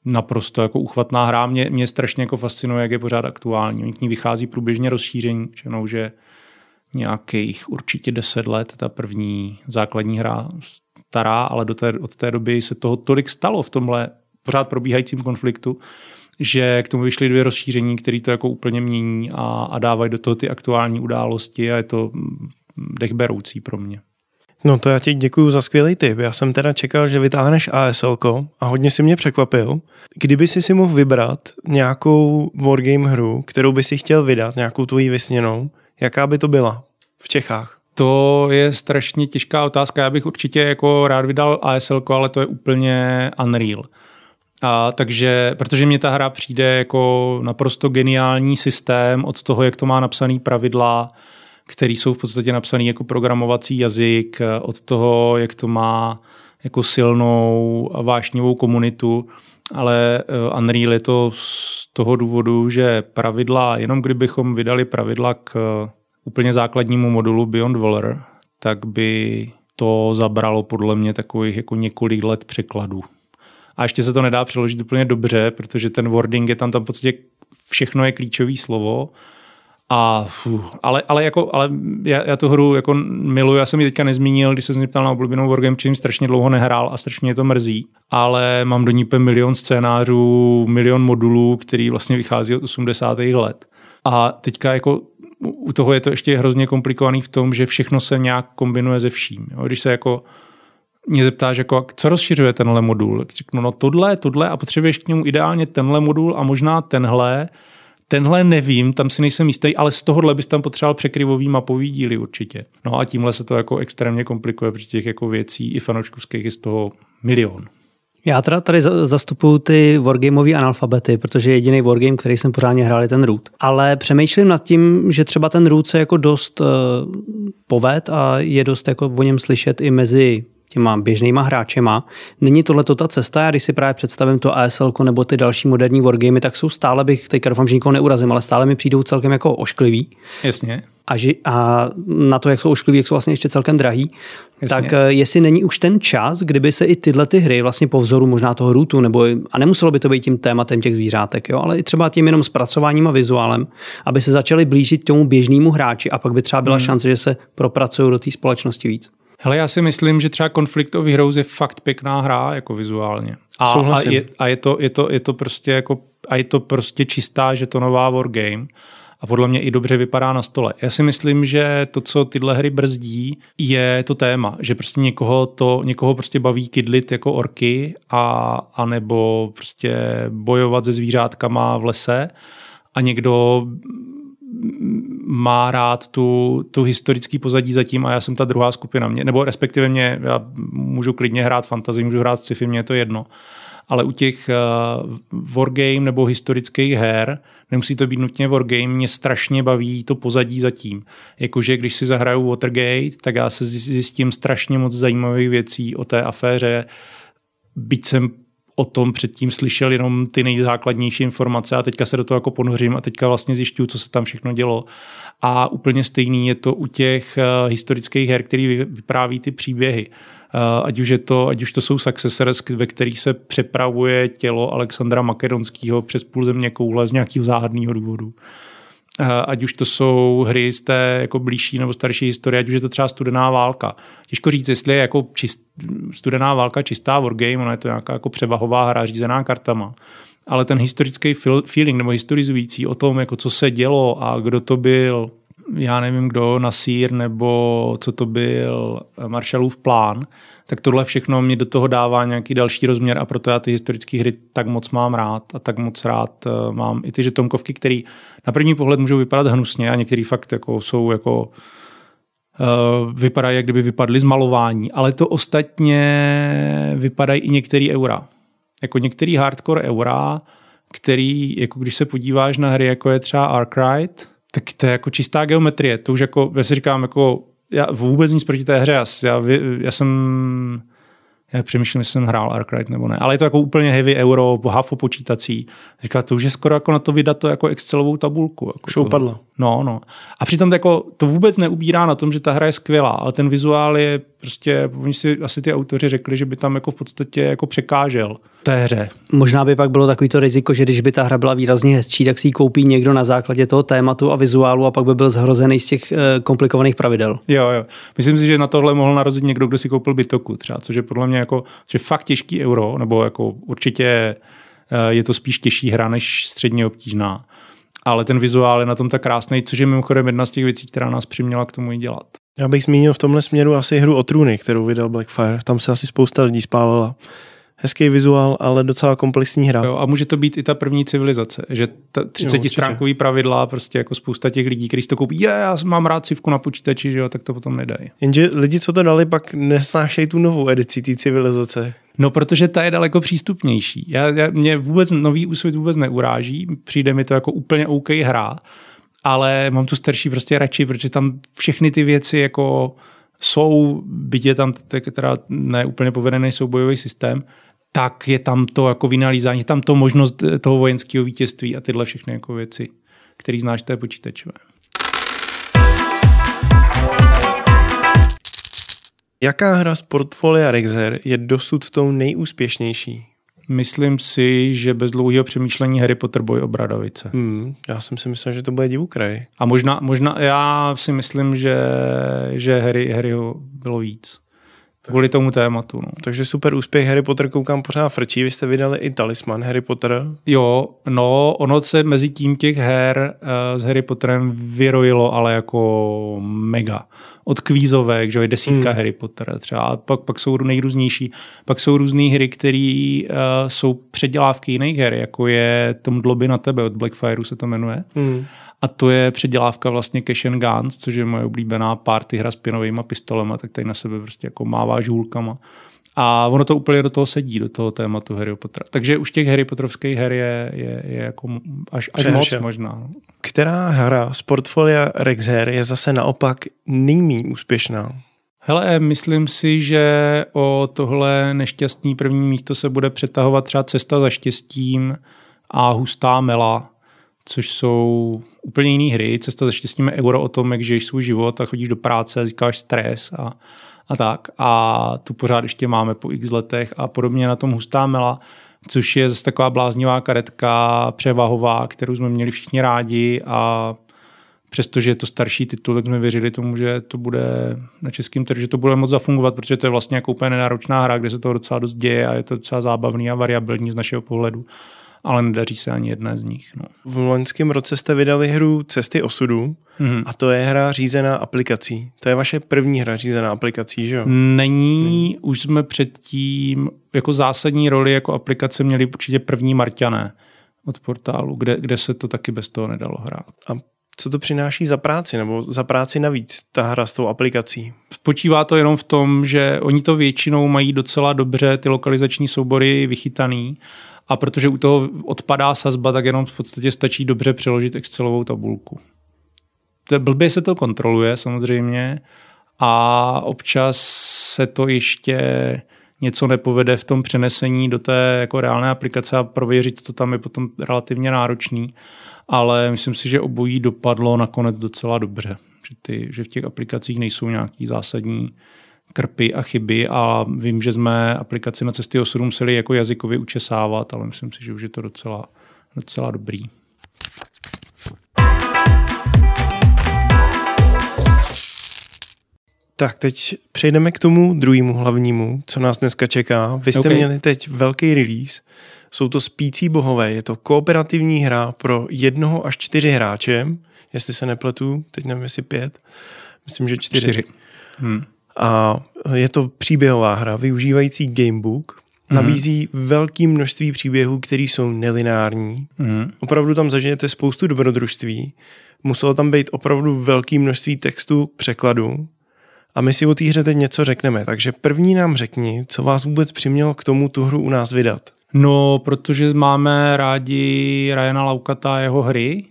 naprosto jako uchvatná hra. Mě, mě strašně jako fascinuje, jak je pořád aktuální. Oni k ní vychází průběžně rozšíření, čenou, že nějakých určitě deset let, ta první základní hra stará, ale do té, od té doby se toho tolik stalo v tomhle pořád probíhajícím konfliktu, že k tomu vyšly dvě rozšíření, které to jako úplně mění a, a dávají do toho ty aktuální události a je to dechberoucí pro mě. No to já ti děkuji za skvělý tip. Já jsem teda čekal, že vytáhneš ASL a hodně si mě překvapil. Kdyby si si mohl vybrat nějakou wargame hru, kterou by si chtěl vydat, nějakou tvojí vysněnou, jaká by to byla v Čechách? To je strašně těžká otázka. Já bych určitě jako rád vydal ASL, ale to je úplně unreal. A takže, protože mě ta hra přijde jako naprosto geniální systém od toho, jak to má napsaný pravidla, který jsou v podstatě napsaný jako programovací jazyk, od toho, jak to má jako silnou a vášnivou komunitu, ale eh, Unreal je to z toho důvodu, že pravidla, jenom kdybychom vydali pravidla k eh, úplně základnímu modulu Beyond Valor, tak by to zabralo podle mě takových jako několik let překladů. A ještě se to nedá přeložit úplně dobře, protože ten wording je tam, tam v podstatě všechno je klíčový slovo. A, fuh, ale, ale, jako, ale já, já, tu hru jako miluji, já jsem ji teďka nezmínil, když jsem se ptal na oblíbenou Wargame, čím strašně dlouho nehrál a strašně mě to mrzí, ale mám do ní milion scénářů, milion modulů, který vlastně vychází od 80. let. A teďka jako u toho je to ještě hrozně komplikovaný v tom, že všechno se nějak kombinuje ze vším. Jo? Když se jako mě zeptáš, jako, co rozšiřuje tenhle modul, řeknu, no tohle, tohle a potřebuješ k němu ideálně tenhle modul a možná tenhle, tenhle nevím, tam si nejsem jistý, ale z tohohle bys tam potřeboval překryvový mapový díly určitě. No a tímhle se to jako extrémně komplikuje, protože těch jako věcí i fanouškovských je z toho milion. Já teda tady zastupuju ty wargameové analfabety, protože jediný wargame, který jsem pořádně hrál, je ten root. Ale přemýšlím nad tím, že třeba ten root se jako dost uh, poved a je dost jako o něm slyšet i mezi těma běžnýma hráčema. Není tohle ta cesta, já když si právě představím to ASL nebo ty další moderní wargamy, tak jsou stále bych, teďka doufám, že nikoho neurazím, ale stále mi přijdou celkem jako ošklivý. Jasně. A, ži, a na to, jak jsou oškliví, jak jsou vlastně ještě celkem drahý, Jasně. tak eh, jestli není už ten čas, kdyby se i tyhle ty hry vlastně po vzoru možná toho rootu, nebo a nemuselo by to být tím tématem těch zvířátek, jo, ale i třeba tím jenom zpracováním a vizuálem, aby se začaly blížit tomu běžnému hráči a pak by třeba byla hmm. šance, že se propracují do té společnosti víc. Hele, já si myslím, že třeba Conflict of Heroes je fakt pěkná hra, jako vizuálně. A, a, je, a je, to, je, to, je to prostě jako, a je to prostě čistá, že to nová wargame a podle mě i dobře vypadá na stole. Já si myslím, že to, co tyhle hry brzdí, je to téma, že prostě někoho to, někoho prostě baví kydlit jako orky a, a nebo prostě bojovat se zvířátkama v lese a někdo má rád tu, tu historický pozadí zatím a já jsem ta druhá skupina. Mě, nebo respektive mě, já můžu klidně hrát fantasy, můžu hrát sci-fi, mě je to jedno. Ale u těch uh, wargame nebo historických her, nemusí to být nutně wargame, mě strašně baví to pozadí zatím. Jakože když si zahraju Watergate, tak já se zjistím strašně moc zajímavých věcí o té aféře, byť jsem o tom předtím slyšel jenom ty nejzákladnější informace a teďka se do toho jako ponořím a teďka vlastně zjišťuju, co se tam všechno dělo. A úplně stejný je to u těch uh, historických her, který vypráví ty příběhy. Uh, ať už, je to, ať už to jsou Successors, ve kterých se přepravuje tělo Alexandra Makedonského přes půl země koule z nějakého záhadného důvodu. Eh, ať už to jsou hry z té jako blížší nebo starší historie, ať už je to třeba studená válka. Těžko říct, jestli je jako čist, studená válka čistá wargame, ona je to nějaká jako převahová hra řízená kartama. Ale ten historický feeling nebo historizující o tom, jako co se dělo a kdo to byl, já nevím kdo, Nasír nebo co to byl Marshallův plán, tak tohle všechno mi do toho dává nějaký další rozměr a proto já ty historické hry tak moc mám rád a tak moc rád eh, mám i ty žetonkovky, které na první pohled můžou vypadat hnusně a některý fakt jako jsou jako Uh, vypadají, jak kdyby vypadly z malování, ale to ostatně vypadají i některé eura. Jako některý hardcore eura, který, jako když se podíváš na hry, jako je třeba Arkwright, tak to je jako čistá geometrie. To už jako, já si říkám, jako já vůbec nic proti té hře. Já, já, já jsem já přemýšlím, jestli jsem hrál Arkwright nebo ne, ale je to jako úplně heavy euro, hafo počítací. Říká, to už je skoro jako na to vydat to jako Excelovou tabulku. Jako Už upadlo. No, no. A přitom to, jako, to vůbec neubírá na tom, že ta hra je skvělá, ale ten vizuál je prostě, oni si asi ty autoři řekli, že by tam jako v podstatě jako překážel té hře. Možná by pak bylo takový to riziko, že když by ta hra byla výrazně hezčí, tak si ji koupí někdo na základě toho tématu a vizuálu a pak by byl zhrozený z těch e, komplikovaných pravidel. Jo, jo. Myslím si, že na tohle mohl narazit někdo, kdo si koupil bytoku třeba, což je podle mě jako, že fakt těžký euro, nebo jako určitě e, je to spíš těžší hra než středně obtížná ale ten vizuál je na tom tak krásný, což je mimochodem jedna z těch věcí, která nás přiměla k tomu i dělat. Já bych zmínil v tomhle směru asi hru o trůny, kterou vydal Blackfire. Tam se asi spousta lidí spálila hezký vizuál, ale docela komplexní hra. Jo, a může to být i ta první civilizace, že ta 30 stránkový pravidla, prostě jako spousta těch lidí, kteří to koupí, je, já mám rád civku na počítači, že jo, tak to potom nedají. Jenže lidi, co to dali, pak nesnášejí tu novou edici té civilizace. No, protože ta je daleko přístupnější. Já, já, mě vůbec nový úsvit vůbec neuráží, přijde mi to jako úplně OK hra, ale mám tu starší prostě radši, protože tam všechny ty věci jako jsou, byť je tam teda ne úplně povedený soubojový systém, tak je tam to jako vynalízání, je tam to možnost toho vojenského vítězství a tyhle všechny jako věci, které znáš té počítačové. Jaká hra z portfolia Rexer je dosud tou nejúspěšnější? Myslím si, že bez dlouhého přemýšlení Harry Potter boj o Bradavice. Hmm, já jsem si myslel, že to bude divukraj. A možná, možná já si myslím, že, že Harry, Harryho bylo víc. Kvůli tomu tématu. No. Takže super úspěch Harry Potter koukám pořád frčí. Vy jste vydali i talisman Harry Potter. Jo, no, ono se mezi tím těch her uh, s Harry Potterem vyrojilo, ale jako mega. Od kvízovek, že je desítka hmm. Harry Potter třeba, a pak, pak jsou nejrůznější. Pak jsou různé hry, které uh, jsou předělávky jiných her, jako je Tom Dloby na tebe od Blackfireu se to jmenuje. Hmm. A to je předělávka vlastně Cash and Guns, což je moje oblíbená party hra s pěnovými pistolema, tak tady na sebe prostě jako mává žůlkama. A ono to úplně do toho sedí, do toho tématu Harry Pottera. Takže už těch Harry Potterovských her je, je, je jako až, až moc možná. Která hra z portfolia Rexher je zase naopak nejméně úspěšná? Hele, myslím si, že o tohle nešťastný první místo se bude přetahovat třeba Cesta za štěstím a Hustá mela, což jsou úplně jiné hry. Cesta za štěstím je euro o tom, jak žiješ svůj život a chodíš do práce, získáš stres a, a tak. A tu pořád ještě máme po x letech a podobně na tom hustá mela, což je zase taková bláznivá karetka, převahová, kterou jsme měli všichni rádi a přestože je to starší titul, tak jsme věřili tomu, že to bude na českém trhu, že to bude moc zafungovat, protože to je vlastně jako úplně nenáročná hra, kde se to docela dost děje a je to docela zábavný a variabilní z našeho pohledu ale nedaří se ani jedna z nich. No. V loňském roce jste vydali hru Cesty osudu mm-hmm. a to je hra řízená aplikací. To je vaše první hra řízená aplikací, že jo? Není, Není. už jsme předtím jako zásadní roli jako aplikace měli určitě první Marťané od portálu, kde, kde se to taky bez toho nedalo hrát. A co to přináší za práci, nebo za práci navíc, ta hra s tou aplikací? Spočívá to jenom v tom, že oni to většinou mají docela dobře ty lokalizační soubory vychytaný a protože u toho odpadá sazba, tak jenom v podstatě stačí dobře přeložit Excelovou tabulku. To blbě se to kontroluje samozřejmě a občas se to ještě něco nepovede v tom přenesení do té jako reálné aplikace a prověřit to tam je potom relativně náročný, ale myslím si, že obojí dopadlo nakonec docela dobře, že, ty, že v těch aplikacích nejsou nějaký zásadní krpy a chyby a vím, že jsme aplikaci na cesty osudu museli jako jazykově učesávat, ale myslím si, že už je to docela, docela dobrý. Tak teď přejdeme k tomu druhému hlavnímu, co nás dneska čeká. Vy jste okay. měli teď velký release. Jsou to Spící bohové. Je to kooperativní hra pro jednoho až čtyři hráče. Jestli se nepletu, teď nevím, jestli pět. Myslím, že čtyři. čtyři. Hmm. A je to příběhová hra využívající gamebook. Mm-hmm. Nabízí velké množství příběhů, které jsou nelineární. Mm-hmm. Opravdu tam zažijete spoustu dobrodružství. Muselo tam být opravdu velké množství textu překladu. A my si o té hře teď něco řekneme. Takže první nám řekni, co vás vůbec přimělo k tomu tu hru u nás vydat. No, protože máme rádi Ryana Laukata a jeho hry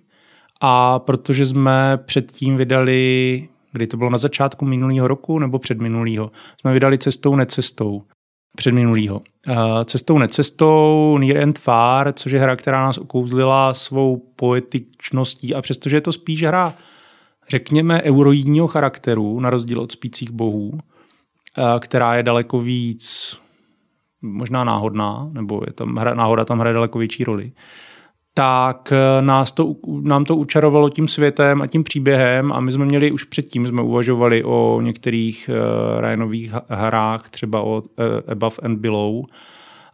a protože jsme předtím vydali kdy to bylo na začátku minulého roku nebo předminulého, jsme vydali cestou necestou. Předminulýho. Cestou necestou, Near and Far, což je hra, která nás ukouzlila svou poetičností a přestože je to spíš hra, řekněme, euroidního charakteru, na rozdíl od spících bohů, která je daleko víc možná náhodná, nebo je tam hra, náhoda tam hraje daleko větší roli, tak eh, nás to, nám to učarovalo tím světem a tím příběhem a my jsme měli už předtím, jsme uvažovali o některých uh, Ryanových hrách, třeba o uh, Above and Below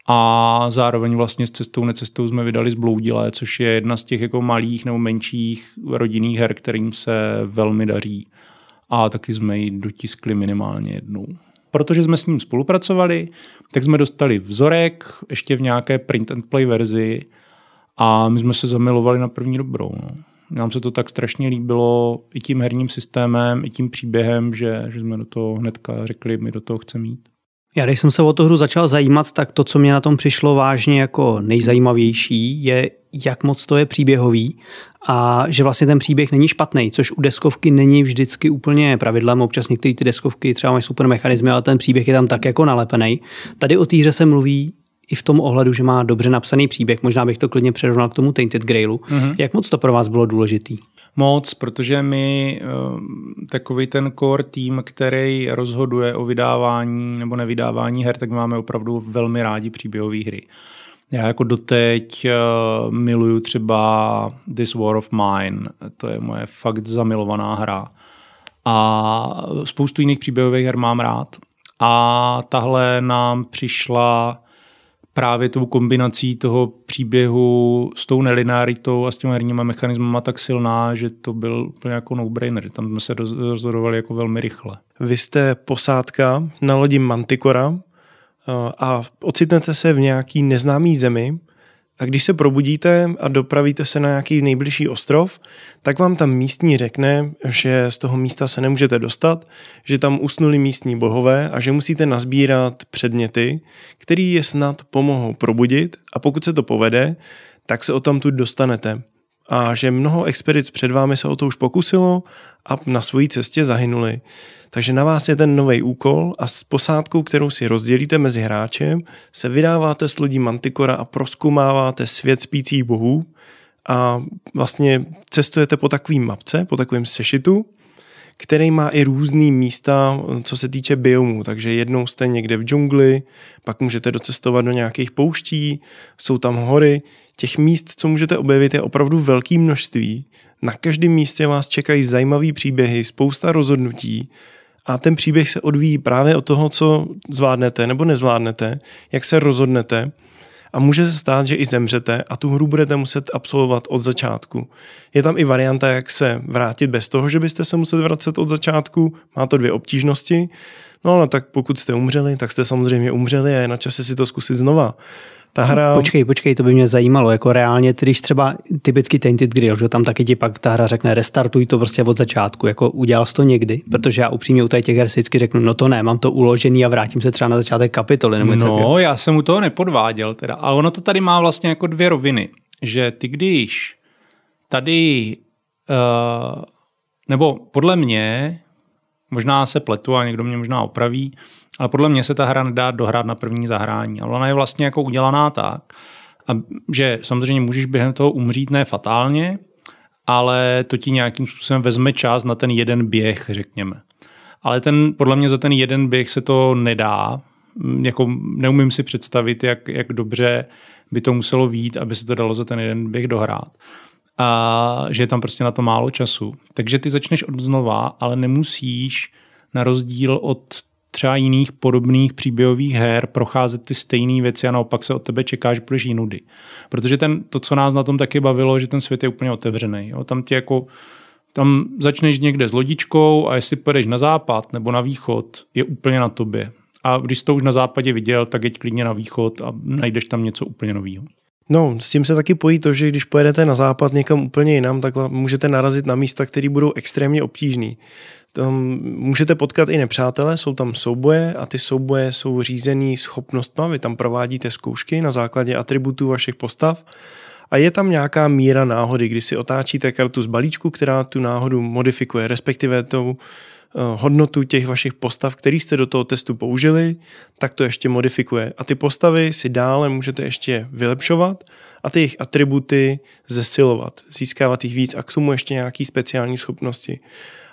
a zároveň vlastně s cestou necestou jsme vydali Zbloudilé, což je jedna z těch jako malých nebo menších rodinných her, kterým se velmi daří. a taky jsme ji dotiskli minimálně jednou. Protože jsme s ním spolupracovali, tak jsme dostali vzorek ještě v nějaké print and play verzi a my jsme se zamilovali na první dobrou. No. Nám se to tak strašně líbilo i tím herním systémem, i tím příběhem, že, že jsme do toho hnedka řekli, my do toho chceme mít. Já když jsem se o tu hru začal zajímat, tak to, co mě na tom přišlo vážně jako nejzajímavější, je, jak moc to je příběhový a že vlastně ten příběh není špatný, což u deskovky není vždycky úplně pravidlem. Občas některé ty deskovky třeba mají super mechanizmy, ale ten příběh je tam tak jako nalepený. Tady o té hře se mluví i v tom ohledu, že má dobře napsaný příběh. Možná bych to klidně přirovnal k tomu Tainted Grailu. Mm-hmm. Jak moc to pro vás bylo důležitý? Moc, protože my takový ten core tým, který rozhoduje o vydávání nebo nevydávání her, tak máme opravdu velmi rádi příběhové hry. Já jako doteď uh, miluju třeba This War of Mine, to je moje fakt zamilovaná hra. A spoustu jiných příběhových her mám rád. A tahle nám přišla právě tou kombinací toho příběhu s tou nelinaritou a s těmi herníma mechanismama tak silná, že to byl úplně jako no-brainer. Tam jsme se rozhodovali jako velmi rychle. Vy jste posádka na lodi Manticora eh, a ocitnete se v nějaký neznámý zemi, a když se probudíte a dopravíte se na nějaký nejbližší ostrov, tak vám tam místní řekne, že z toho místa se nemůžete dostat, že tam usnuli místní bohové a že musíte nazbírat předměty, které je snad pomohou probudit a pokud se to povede, tak se o tam tu dostanete. A že mnoho expedic před vámi se o to už pokusilo a na své cestě zahynuli. Takže na vás je ten nový úkol a s posádkou, kterou si rozdělíte mezi hráčem, se vydáváte s lodí Mantikora a proskumáváte svět spících bohů a vlastně cestujete po takovým mapce, po takovém sešitu, který má i různý místa, co se týče biomů. Takže jednou jste někde v džungli, pak můžete docestovat do nějakých pouští, jsou tam hory. Těch míst, co můžete objevit, je opravdu velké množství. Na každém místě vás čekají zajímavé příběhy, spousta rozhodnutí a ten příběh se odvíjí právě od toho, co zvládnete nebo nezvládnete, jak se rozhodnete. A může se stát, že i zemřete a tu hru budete muset absolvovat od začátku. Je tam i varianta, jak se vrátit bez toho, že byste se museli vracet od začátku. Má to dvě obtížnosti. No ale tak pokud jste umřeli, tak jste samozřejmě umřeli a je na čase si to zkusit znova ta hra... Počkej, počkej, to by mě zajímalo, jako reálně, když třeba typický Tainted Grill, že tam taky ti pak ta hra řekne restartuj to prostě od začátku, jako udělal jsi to někdy, protože já upřímně u těch her vždycky řeknu, no to ne, mám to uložený a vrátím se třeba na začátek kapitoly. Nebo no, něco já jsem u toho nepodváděl teda, ale ono to tady má vlastně jako dvě roviny, že ty když tady, uh, nebo podle mě, možná se pletu a někdo mě možná opraví, ale podle mě se ta hra nedá dohrát na první zahrání. Ale ona je vlastně jako udělaná tak, že samozřejmě můžeš během toho umřít ne fatálně, ale to ti nějakým způsobem vezme čas na ten jeden běh, řekněme. Ale ten, podle mě za ten jeden běh se to nedá. Jako neumím si představit, jak, jak dobře by to muselo vít, aby se to dalo za ten jeden běh dohrát. A že je tam prostě na to málo času. Takže ty začneš od znova, ale nemusíš na rozdíl od třeba jiných podobných příběhových her procházet ty stejné věci a naopak se od tebe čeká, že budeš jinudy. Protože ten, to, co nás na tom taky bavilo, že ten svět je úplně otevřený. Jo? Tam ti jako tam začneš někde s lodičkou a jestli pojedeš na západ nebo na východ, je úplně na tobě. A když jsi to už na západě viděl, tak jeď klidně na východ a najdeš tam něco úplně nového. No, s tím se taky pojí to, že když pojedete na západ někam úplně jinam, tak můžete narazit na místa, které budou extrémně obtížné. Tam můžete potkat i nepřátelé, jsou tam souboje a ty souboje jsou řízený schopnostma, vy tam provádíte zkoušky na základě atributů vašich postav a je tam nějaká míra náhody, kdy si otáčíte kartu z balíčku, která tu náhodu modifikuje, respektive tou hodnotu těch vašich postav, který jste do toho testu použili, tak to ještě modifikuje. A ty postavy si dále můžete ještě vylepšovat a ty jejich atributy zesilovat, získávat jich víc a k tomu ještě nějaký speciální schopnosti.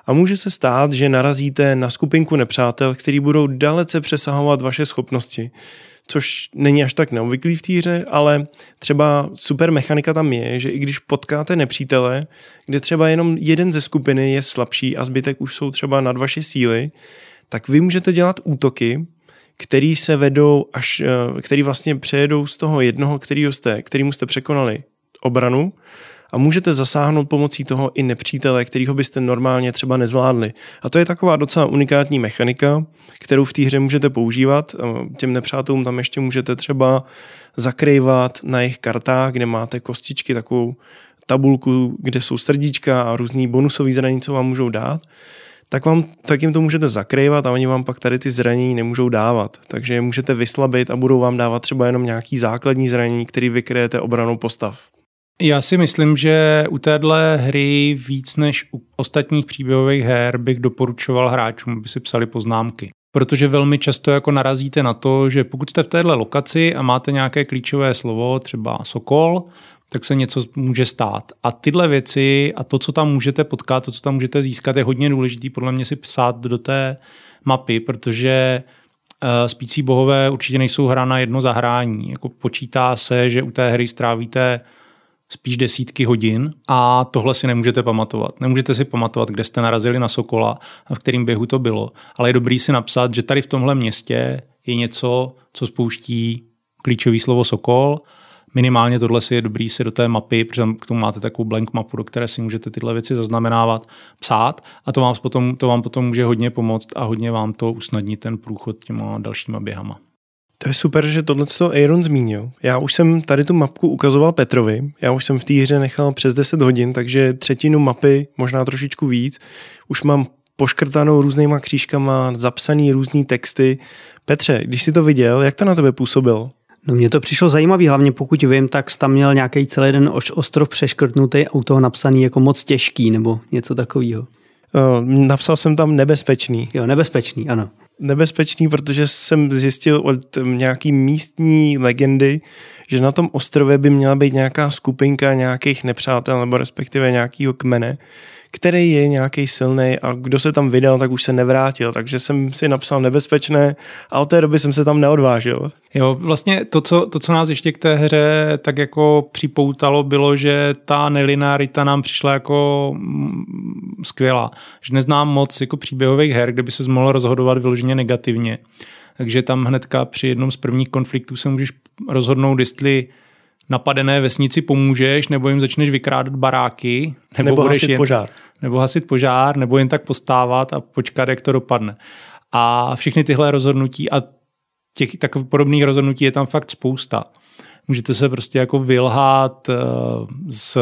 A může se stát, že narazíte na skupinku nepřátel, který budou dalece přesahovat vaše schopnosti, což není až tak neobvyklý v týře, ale třeba super mechanika tam je, že i když potkáte nepřítele, kde třeba jenom jeden ze skupiny je slabší a zbytek už jsou třeba nad vaše síly, tak vy můžete dělat útoky, který se vedou až, eh, který vlastně přejedou z toho jednoho, kterýho jste, kterýmu jste překonali obranu a můžete zasáhnout pomocí toho i nepřítele, kterýho byste normálně třeba nezvládli. A to je taková docela unikátní mechanika, kterou v té hře můžete používat. Těm nepřátelům tam ještě můžete třeba zakrývat na jejich kartách, kde máte kostičky, takovou tabulku, kde jsou srdíčka a různý bonusový zranění, co vám můžou dát tak, vám, tak jim to můžete zakrývat a oni vám pak tady ty zranění nemůžou dávat. Takže je můžete vyslabit a budou vám dávat třeba jenom nějaký základní zranění, který vykryjete obranou postav. Já si myslím, že u téhle hry víc než u ostatních příběhových her bych doporučoval hráčům, aby si psali poznámky. Protože velmi často jako narazíte na to, že pokud jste v téhle lokaci a máte nějaké klíčové slovo, třeba Sokol, tak se něco může stát. A tyhle věci a to, co tam můžete potkat, to, co tam můžete získat, je hodně důležitý podle mě si psát do té mapy, protože uh, spící bohové určitě nejsou hra na jedno zahrání. Jako počítá se, že u té hry strávíte spíš desítky hodin a tohle si nemůžete pamatovat. Nemůžete si pamatovat, kde jste narazili na Sokola a v kterém běhu to bylo, ale je dobrý si napsat, že tady v tomhle městě je něco, co spouští klíčový slovo Sokol minimálně tohle si je dobrý si do té mapy, protože k tomu máte takovou blank mapu, do které si můžete tyhle věci zaznamenávat, psát a to vám potom, to vám potom může hodně pomoct a hodně vám to usnadnit ten průchod těma dalšíma běhama. To je super, že tohle to Aaron zmínil. Já už jsem tady tu mapku ukazoval Petrovi, já už jsem v té hře nechal přes 10 hodin, takže třetinu mapy, možná trošičku víc, už mám poškrtanou různýma křížkama, zapsaný různý texty. Petře, když jsi to viděl, jak to na tebe působilo? No mně to přišlo zajímavý, hlavně pokud vím, tak tam měl nějaký celý den ostrov přeškrtnutý a u toho napsaný jako moc těžký nebo něco takového. Uh, napsal jsem tam nebezpečný. Jo, nebezpečný, ano. Nebezpečný, protože jsem zjistil od nějaký místní legendy, že na tom ostrově by měla být nějaká skupinka nějakých nepřátel nebo respektive nějakého kmene, který je nějaký silný a kdo se tam vydal, tak už se nevrátil. Takže jsem si napsal nebezpečné a od té doby jsem se tam neodvážil. Jo, vlastně to co, to, co nás ještě k té hře tak jako připoutalo, bylo, že ta nelinárita nám přišla jako mm, skvělá. Že neznám moc jako příběhových her, kde by se mohl rozhodovat vyloženě negativně. Takže tam hnedka při jednom z prvních konfliktů se můžeš rozhodnout, jestli napadené vesnici pomůžeš, nebo jim začneš vykrádat baráky, nebo, nebo budeš hasit jen, požár. Nebo hasit požár, nebo jen tak postávat a počkat, jak to dopadne. A všechny tyhle rozhodnutí a těch takových podobných rozhodnutí je tam fakt spousta. Můžete se prostě jako vylhát z eh,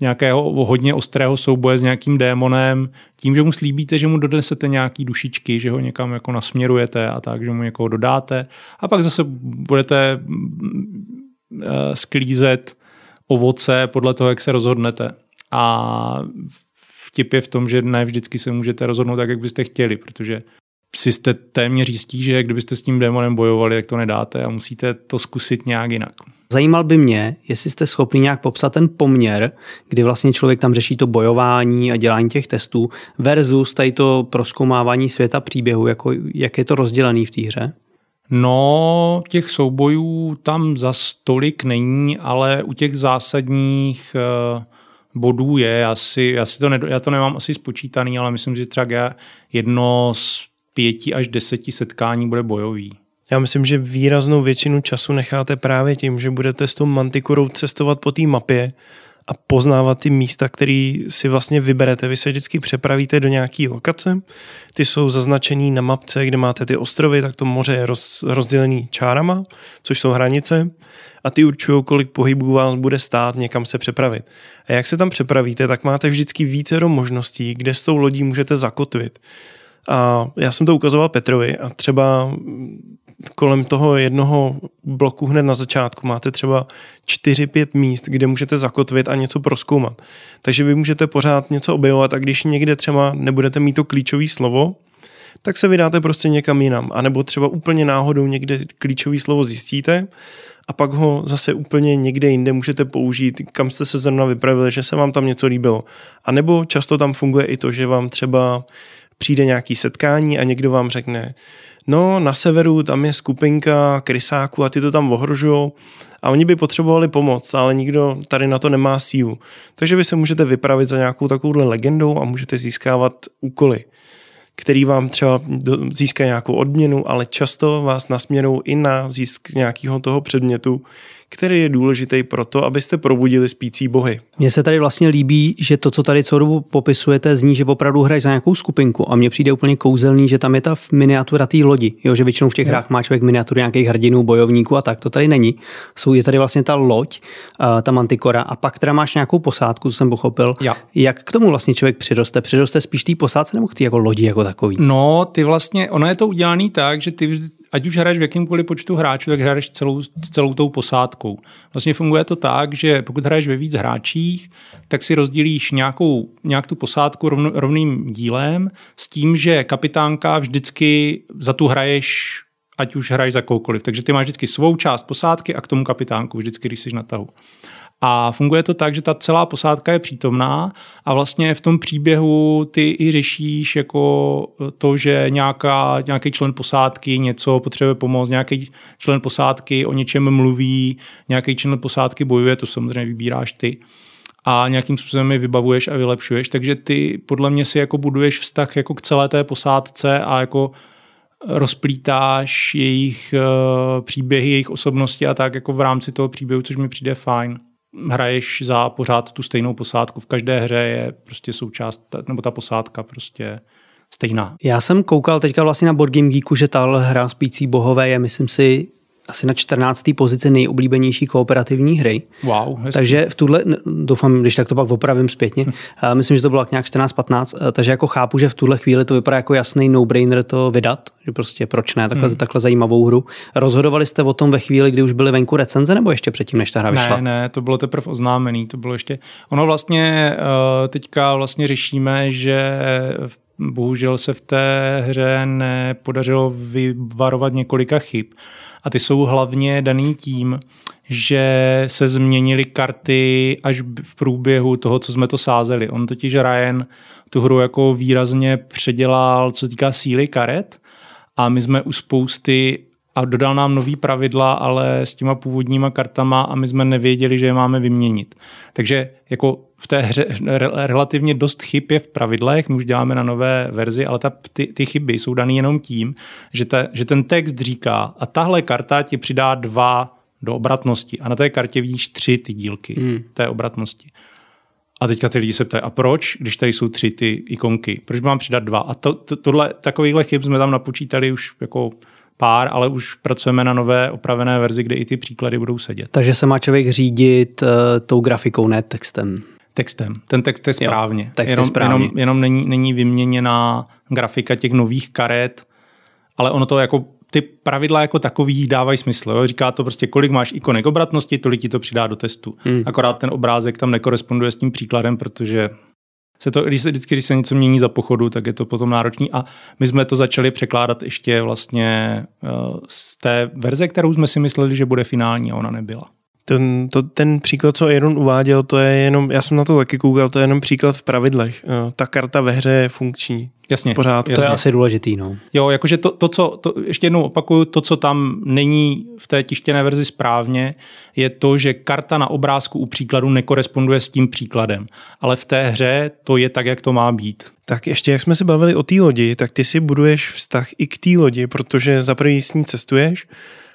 nějakého hodně ostrého souboje s nějakým démonem, tím, že mu slíbíte, že mu donesete nějaký dušičky, že ho někam jako nasměrujete a tak, že mu někoho dodáte a pak zase budete Eh, sklízet ovoce podle toho, jak se rozhodnete. A vtip je v tom, že ne vždycky se můžete rozhodnout tak, jak byste chtěli, protože si jste téměř jistí, že kdybyste s tím démonem bojovali, jak to nedáte a musíte to zkusit nějak jinak. Zajímal by mě, jestli jste schopni nějak popsat ten poměr, kdy vlastně člověk tam řeší to bojování a dělání těch testů versus tady to proskoumávání světa příběhu, jako jak je to rozdělený v té hře. No, těch soubojů tam za stolik není, ale u těch zásadních uh, bodů je. Já, si, já, si to ne, já to nemám asi spočítaný, ale myslím, že třeba jedno z pěti až deseti setkání bude bojový. Já myslím, že výraznou většinu času necháte právě tím, že budete s tou mantikurou cestovat po té mapě a poznávat ty místa, které si vlastně vyberete. Vy se vždycky přepravíte do nějaké lokace, ty jsou zaznačený na mapce, kde máte ty ostrovy, tak to moře je roz, rozdělený čárama, což jsou hranice a ty určují, kolik pohybů vás bude stát někam se přepravit. A jak se tam přepravíte, tak máte vždycky více možností, kde s tou lodí můžete zakotvit. A já jsem to ukazoval Petrovi a třeba kolem toho jednoho bloku hned na začátku máte třeba 4-5 míst, kde můžete zakotvit a něco proskoumat. Takže vy můžete pořád něco objevovat a když někde třeba nebudete mít to klíčové slovo, tak se vydáte prostě někam jinam. A nebo třeba úplně náhodou někde klíčové slovo zjistíte a pak ho zase úplně někde jinde můžete použít, kam jste se zrovna vypravili, že se vám tam něco líbilo. A nebo často tam funguje i to, že vám třeba přijde nějaký setkání a někdo vám řekne, no na severu tam je skupinka krysáků a ty to tam ohrožují a oni by potřebovali pomoc, ale nikdo tady na to nemá sílu. Takže vy se můžete vypravit za nějakou takovouhle legendou a můžete získávat úkoly. který vám třeba získá nějakou odměnu, ale často vás nasměrou i na získ nějakého toho předmětu, který je důležitý pro to, abyste probudili spící bohy. Mně se tady vlastně líbí, že to, co tady celou dobu popisujete, zní, že opravdu hrají za nějakou skupinku a mně přijde úplně kouzelný, že tam je ta miniatura té lodi, jo, že většinou v těch hrách má člověk miniatury nějakých hrdinů, bojovníků a tak, to tady není. Jsou je tady vlastně ta loď, ta mantikora a pak teda máš nějakou posádku, co jsem pochopil. Ja. Jak k tomu vlastně člověk přiroste? Přiroste spíš té posádce nebo k té jako lodi jako takový? No, ty vlastně, ono je to udělané tak, že ty ať už hraješ v jakýmkoliv počtu hráčů, tak hraješ celou, celou tou posádkou. Vlastně funguje to tak, že pokud hraješ ve víc hráčích, tak si rozdílíš nějakou, nějak tu posádku rovn, rovným dílem s tím, že kapitánka vždycky za tu hraješ ať už hraješ za koukoliv. Takže ty máš vždycky svou část posádky a k tomu kapitánku, vždycky, když jsi na tahu. A funguje to tak, že ta celá posádka je přítomná a vlastně v tom příběhu ty i řešíš jako to, že nějaká, nějaký člen posádky něco potřebuje pomoct, nějaký člen posádky o něčem mluví, nějaký člen posádky bojuje, to samozřejmě vybíráš ty. A nějakým způsobem je vybavuješ a vylepšuješ, takže ty podle mě si jako buduješ vztah jako k celé té posádce a jako rozplítáš jejich uh, příběhy, jejich osobnosti a tak jako v rámci toho příběhu, což mi přijde fajn hraješ za pořád tu stejnou posádku. V každé hře je prostě součást, nebo ta posádka prostě stejná. Já jsem koukal teďka vlastně na Board Game Geeku, že ta hra Spící bohové je, myslím si, asi na 14. pozici nejoblíbenější kooperativní hry. Wow, hezky. takže v tuhle, doufám, když tak to pak opravím zpětně, hm. myslím, že to bylo nějak 14-15, takže jako chápu, že v tuhle chvíli to vypadá jako jasný no-brainer to vydat, že prostě proč ne, takhle, hmm. takhle zajímavou hru. Rozhodovali jste o tom ve chvíli, kdy už byly venku recenze, nebo ještě předtím, než ta hra vyšla? Ne, ne, to bylo teprve oznámený, to bylo ještě, ono vlastně eh, teďka vlastně řešíme, že bohužel se v té hře nepodařilo vyvarovat několika chyb. A ty jsou hlavně daný tím, že se změnily karty až v průběhu toho, co jsme to sázeli. On totiž Ryan tu hru jako výrazně předělal, co týká síly karet a my jsme u spousty a dodal nám nový pravidla, ale s těma původníma kartama a my jsme nevěděli, že je máme vyměnit. Takže jako v té hře relativně dost chyb je v pravidlech, my už děláme na nové verzi, ale ta, ty, ty chyby jsou dané jenom tím, že, ta, že ten text říká a tahle karta ti přidá dva do obratnosti a na té kartě vidíš tři ty dílky hmm. té obratnosti. A teďka ty lidi se ptají, a proč, když tady jsou tři ty ikonky, proč mám přidat dva? A to, to, tohle, takovýchhle chyb jsme tam napočítali už jako pár, ale už pracujeme na nové opravené verzi, kde i ty příklady budou sedět. Takže se má člověk řídit uh, tou grafikou, ne textem. Textem. Ten text je správně. Jo, text jenom, je správně. jenom, jenom není, není vyměněná grafika těch nových karet, ale ono to jako ty pravidla jako takový dávají smysl. Jo? Říká to prostě, kolik máš ikonek obratnosti, tolik ti to přidá do testu. Hmm. Akorát ten obrázek tam nekoresponduje s tím příkladem, protože se to, když se, vždycky, když se něco mění za pochodu, tak je to potom náročný. A my jsme to začali překládat ještě vlastně uh, z té verze, kterou jsme si mysleli, že bude finální a ona nebyla. Ten, to, ten příklad, co Aaron uváděl, to je jenom, já jsem na to taky koukal, to je jenom příklad v pravidlech. Eh, ta karta ve hře je funkční. Jasně. Pořád. Jasně. To je asi důležitý. No. Jo, jakože to, to, co, to, ještě jednou opakuju, to, co tam není v té tištěné verzi správně, je to, že karta na obrázku u příkladu nekoresponduje s tím příkladem. Ale v té hře to je tak, jak to má být. Tak ještě, jak jsme se bavili o té lodi, tak ty si buduješ vztah i k té lodi, protože za první s ní cestuješ,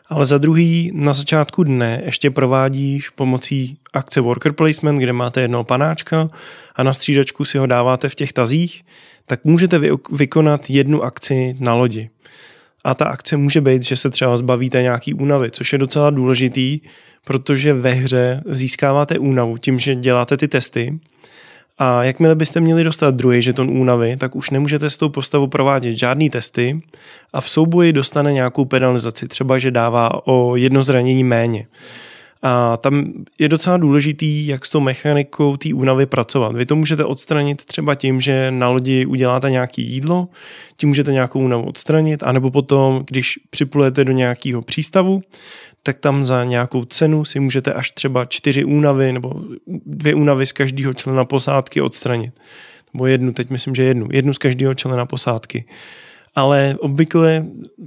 ale za druhý na začátku dne ještě provádíš pomocí akce Worker Placement, kde máte jednoho panáčka a na střídačku si ho dáváte v těch tazích, tak můžete vykonat jednu akci na lodi. A ta akce může být, že se třeba zbavíte nějaký únavy, což je docela důležitý, protože ve hře získáváte únavu tím, že děláte ty testy a jakmile byste měli dostat druhý žeton únavy, tak už nemůžete s tou postavou provádět žádný testy a v souboji dostane nějakou penalizaci, třeba že dává o jedno zranění méně. A tam je docela důležitý, jak s tou mechanikou té únavy pracovat. Vy to můžete odstranit třeba tím, že na lodi uděláte nějaké jídlo, tím můžete nějakou únavu odstranit, anebo potom, když připlujete do nějakého přístavu, tak tam za nějakou cenu si můžete až třeba čtyři únavy nebo dvě únavy z každého člena posádky odstranit. Nebo jednu, teď myslím, že jednu. Jednu z každého člena posádky. Ale obvykle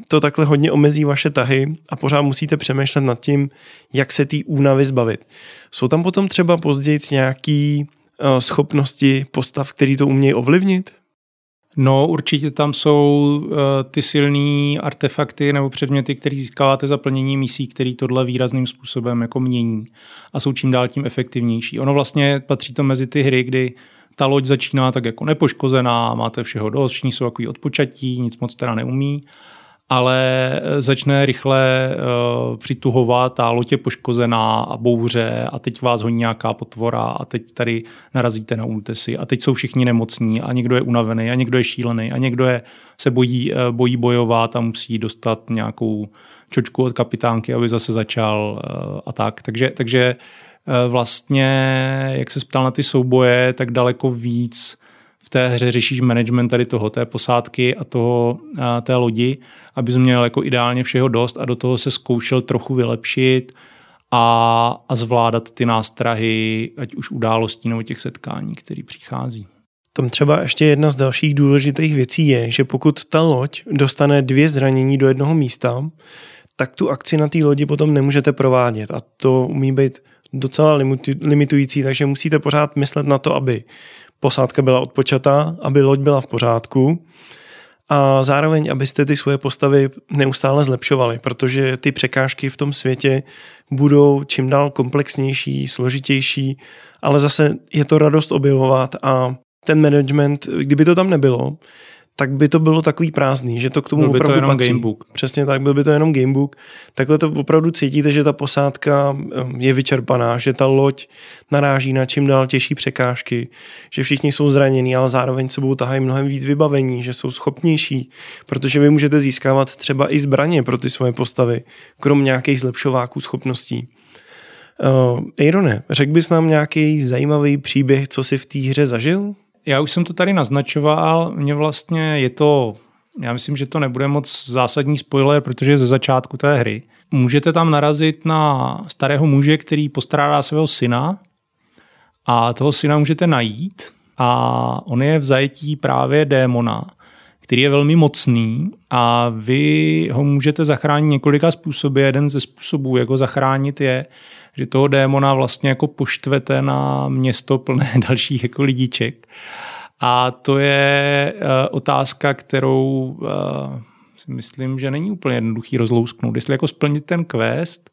to takhle hodně omezí vaše tahy a pořád musíte přemýšlet nad tím, jak se té únavy zbavit. Jsou tam potom třeba později nějaké uh, schopnosti postav, který to umějí ovlivnit? No, určitě tam jsou uh, ty silné artefakty nebo předměty, které získáváte za plnění misí, které tohle výrazným způsobem jako mění a jsou čím dál tím efektivnější. Ono vlastně patří to mezi ty hry, kdy ta loď začíná tak jako nepoškozená, máte všeho dost, všichni jsou takový odpočatí, nic moc teda neumí ale začne rychle uh, přituhovat, loď je poškozená a bouře a teď vás honí nějaká potvora a teď tady narazíte na útesy a teď jsou všichni nemocní a někdo je unavený a někdo je šílený a někdo je, se bojí, uh, bojí bojovat a musí dostat nějakou čočku od kapitánky, aby zase začal uh, a tak. Takže, takže vlastně, jak se ptal na ty souboje, tak daleko víc v té hře řešíš management tady toho, té posádky a toho, a té lodi, aby jsi měl jako ideálně všeho dost a do toho se zkoušel trochu vylepšit a, a zvládat ty nástrahy, ať už událostí nebo těch setkání, které přichází. Tam třeba ještě jedna z dalších důležitých věcí je, že pokud ta loď dostane dvě zranění do jednoho místa, tak tu akci na té lodi potom nemůžete provádět a to umí být docela limitující, takže musíte pořád myslet na to, aby posádka byla odpočatá, aby loď byla v pořádku a zároveň, abyste ty svoje postavy neustále zlepšovali, protože ty překážky v tom světě budou čím dál komplexnější, složitější, ale zase je to radost objevovat a ten management, kdyby to tam nebylo, tak by to bylo takový prázdný, že to k tomu byl by opravdu to jenom patří. gamebook. Přesně tak, byl by to jenom gamebook. Takhle to opravdu cítíte, že ta posádka je vyčerpaná, že ta loď naráží na čím dál těžší překážky, že všichni jsou zranění, ale zároveň sebou tahají mnohem víc vybavení, že jsou schopnější, protože vy můžete získávat třeba i zbraně pro ty svoje postavy, krom nějakých zlepšováků schopností. Uh, Ejrone, řekl bys nám nějaký zajímavý příběh, co si v té hře zažil? Já už jsem to tady naznačoval, mně vlastně je to, já myslím, že to nebude moc zásadní spoiler, protože je ze začátku té hry. Můžete tam narazit na starého muže, který postrádá svého syna a toho syna můžete najít a on je v zajetí právě démona, který je velmi mocný a vy ho můžete zachránit několika způsoby. Jeden ze způsobů, jak ho zachránit, je, že toho démona vlastně jako poštvete na město plné dalších jako lidiček. A to je uh, otázka, kterou uh, si myslím, že není úplně jednoduchý rozlousknout. Jestli jako splnit ten quest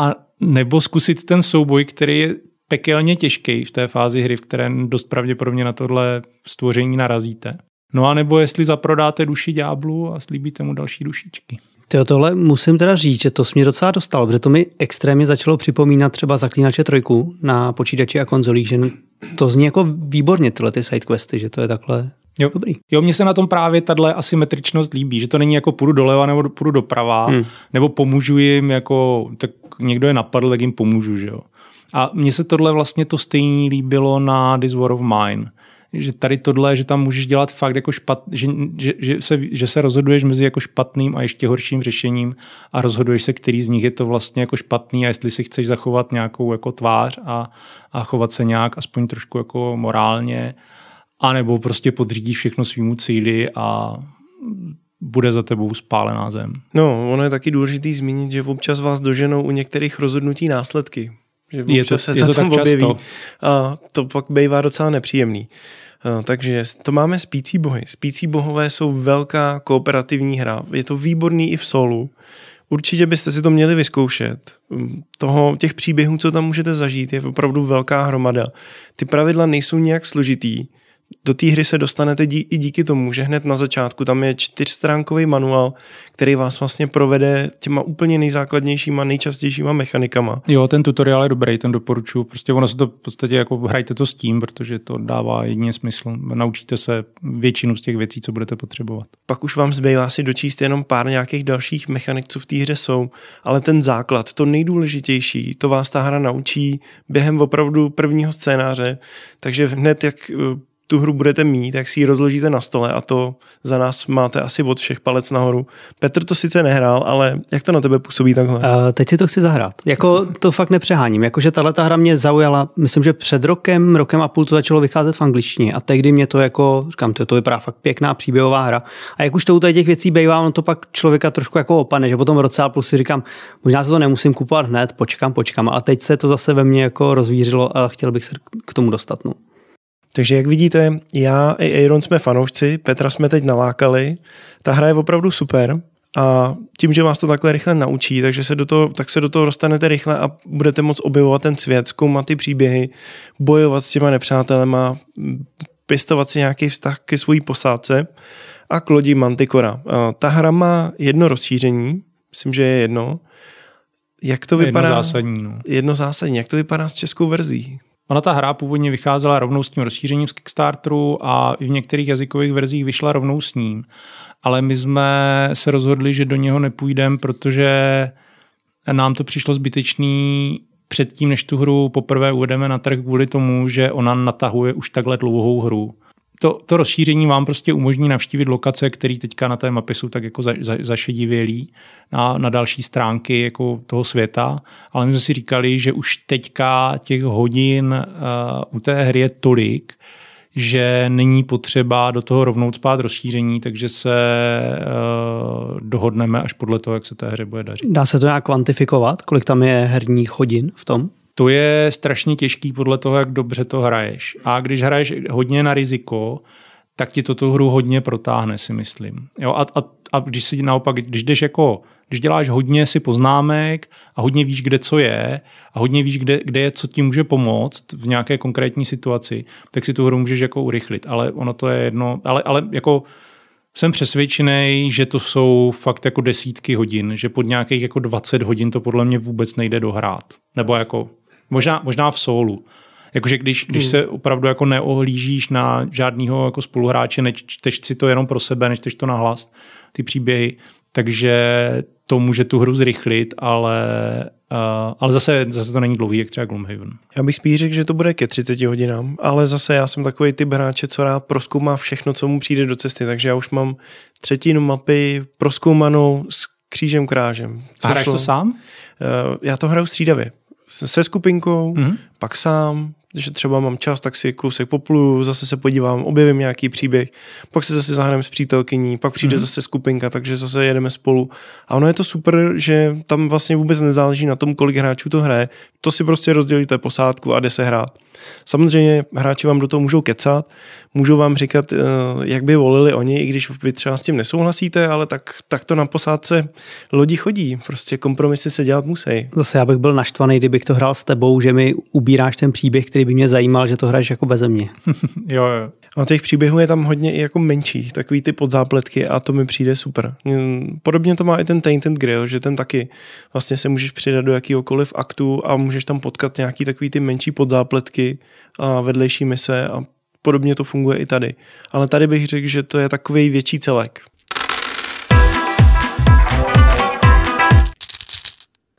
a nebo zkusit ten souboj, který je pekelně těžký v té fázi hry, v které dost pravděpodobně na tohle stvoření narazíte. No a nebo jestli zaprodáte duši ďáblu a slíbíte mu další dušičky. Tyjo, tohle musím teda říct, že to mě docela dostalo, protože to mi extrémně začalo připomínat třeba Zaklínače trojku na počítači a konzolích, že to zní jako výborně tyhle ty sidequesty, že to je takhle Jo. Dobrý. Jo, mně se na tom právě tahle asymetričnost líbí, že to není jako půjdu doleva nebo půjdu doprava, hmm. nebo pomůžu jim jako, tak někdo je napadl, tak jim pomůžu, že jo. A mně se tohle vlastně to stejný líbilo na This War of Mine, že tady tohle, že tam můžeš dělat fakt jako špat, že, že, že, se, že se rozhoduješ mezi jako špatným a ještě horším řešením a rozhoduješ se, který z nich je to vlastně jako špatný a jestli si chceš zachovat nějakou jako tvář a, a chovat se nějak aspoň trošku jako morálně, anebo prostě podřídíš všechno svýmu cíli a bude za tebou spálená zem. No, ono je taky důležitý zmínit, že občas vás doženou u některých rozhodnutí následky. Že je to, se je to tam tak objeví často. a to pak bývá docela nepříjemný. A, takže to máme spící bohy. Spící bohové jsou velká kooperativní hra. Je to výborný i v solu. Určitě byste si to měli vyzkoušet. Toho, těch příběhů, co tam můžete zažít, je opravdu velká hromada. Ty pravidla nejsou nějak složitý do té hry se dostanete dí, i díky tomu, že hned na začátku tam je čtyřstránkový manuál, který vás vlastně provede těma úplně nejzákladnějšíma, nejčastějšíma mechanikama. Jo, ten tutoriál je dobrý, ten doporučuji. Prostě ono se to v podstatě jako hrajte to s tím, protože to dává jedině smysl. Naučíte se většinu z těch věcí, co budete potřebovat. Pak už vám zbývá si dočíst jenom pár nějakých dalších mechanik, co v té hře jsou, ale ten základ, to nejdůležitější, to vás ta hra naučí během opravdu prvního scénáře, takže hned jak tu hru budete mít, tak si ji rozložíte na stole a to za nás máte asi od všech palec nahoru. Petr to sice nehrál, ale jak to na tebe působí takhle? Uh, teď si to chci zahrát. Jako to fakt nepřeháním. Jakože tahle ta hra mě zaujala, myslím, že před rokem, rokem a půl to začalo vycházet v angličtině a tehdy mě to jako, říkám, to, to vypadá fakt pěkná příběhová hra. A jak už to u těch věcí bývá, on to pak člověka trošku jako opane, že potom roce a plus si říkám, možná se to nemusím kupovat hned, počkám, počkám. A teď se to zase ve mně jako rozvířilo a chtěl bych se k tomu dostat. No. Takže jak vidíte, já i Aaron jsme fanoušci, Petra jsme teď nalákali. Ta hra je opravdu super a tím, že vás to takhle rychle naučí, takže se do toho, tak se do toho dostanete rychle a budete moct objevovat ten svět, zkoumat ty příběhy, bojovat s těma nepřátelema, pěstovat si nějaký vztah ke své posádce a k lodi Manticora. Ta hra má jedno rozšíření, myslím, že je jedno. Jak to vypadá? Jedno zásadní. No. Jedno zásadní. Jak to vypadá s českou verzí? Ona ta hra původně vycházela rovnou s tím rozšířením z Kickstarteru a i v některých jazykových verzích vyšla rovnou s ním. Ale my jsme se rozhodli, že do něho nepůjdeme, protože nám to přišlo zbytečný předtím, než tu hru poprvé uvedeme na trh kvůli tomu, že ona natahuje už takhle dlouhou hru to, to rozšíření vám prostě umožní navštívit lokace, které teďka na té mapě jsou tak jako za, za, zašedivělý na, na další stránky jako toho světa, ale my jsme si říkali, že už teďka těch hodin uh, u té hry je tolik, že není potřeba do toho rovnou spát rozšíření, takže se uh, dohodneme až podle toho, jak se té hře bude dařit. Dá se to nějak kvantifikovat, kolik tam je herních hodin v tom? To je strašně těžký podle toho, jak dobře to hraješ. A když hraješ hodně na riziko, tak ti to tu hru hodně protáhne, si myslím. Jo, a, a, a když si naopak, když jdeš jako, když děláš hodně si poznámek a hodně víš, kde co je a hodně víš, kde, kde je, co ti může pomoct v nějaké konkrétní situaci, tak si tu hru můžeš jako urychlit. Ale ono to je jedno, ale, ale jako jsem přesvědčený, že to jsou fakt jako desítky hodin, že pod nějakých jako 20 hodin to podle mě vůbec nejde dohrát. Nebo jako Možná, možná v solu. Jakože když, když hmm. se opravdu jako neohlížíš na žádného jako spoluhráče, nečteš si to jenom pro sebe, nečteš to na hlas, ty příběhy, takže to může tu hru zrychlit, ale, uh, ale zase, zase to není dlouhý, jak třeba Gloomhaven. Já bych spíš řekl, že to bude ke 30 hodinám, ale zase já jsem takový typ hráče, co rád proskoumá všechno, co mu přijde do cesty, takže já už mám třetinu mapy proskoumanou s křížem krážem. A hraješ to sám? Uh, já to hraju střídavě se skupinkou, mm-hmm. pak sám, že třeba mám čas, tak si kousek popluju, zase se podívám, objevím nějaký příběh, pak se zase zahrajeme s přítelkyní, pak přijde mm-hmm. zase skupinka, takže zase jedeme spolu. A ono je to super, že tam vlastně vůbec nezáleží na tom, kolik hráčů to hraje. To si prostě rozdělíte posádku a jde se hrát. Samozřejmě hráči vám do toho můžou kecat, můžou vám říkat, eh, jak by volili oni, i když vy třeba s tím nesouhlasíte, ale tak, tak to na posádce lodi chodí. Prostě kompromisy se dělat musí. Zase já bych byl naštvaný, kdybych to hrál s tebou, že mi ubíráš ten příběh, který by mě zajímal, že to hraješ jako beze mě. jo, jo. A těch příběhů je tam hodně i jako menších, takový ty podzápletky a to mi přijde super. Podobně to má i ten Tainted Grill, že ten taky vlastně se můžeš přidat do jakýhokoliv aktu a můžeš tam potkat nějaký takový ty menší podzápletky a vedlejší mise a podobně to funguje i tady. Ale tady bych řekl, že to je takový větší celek.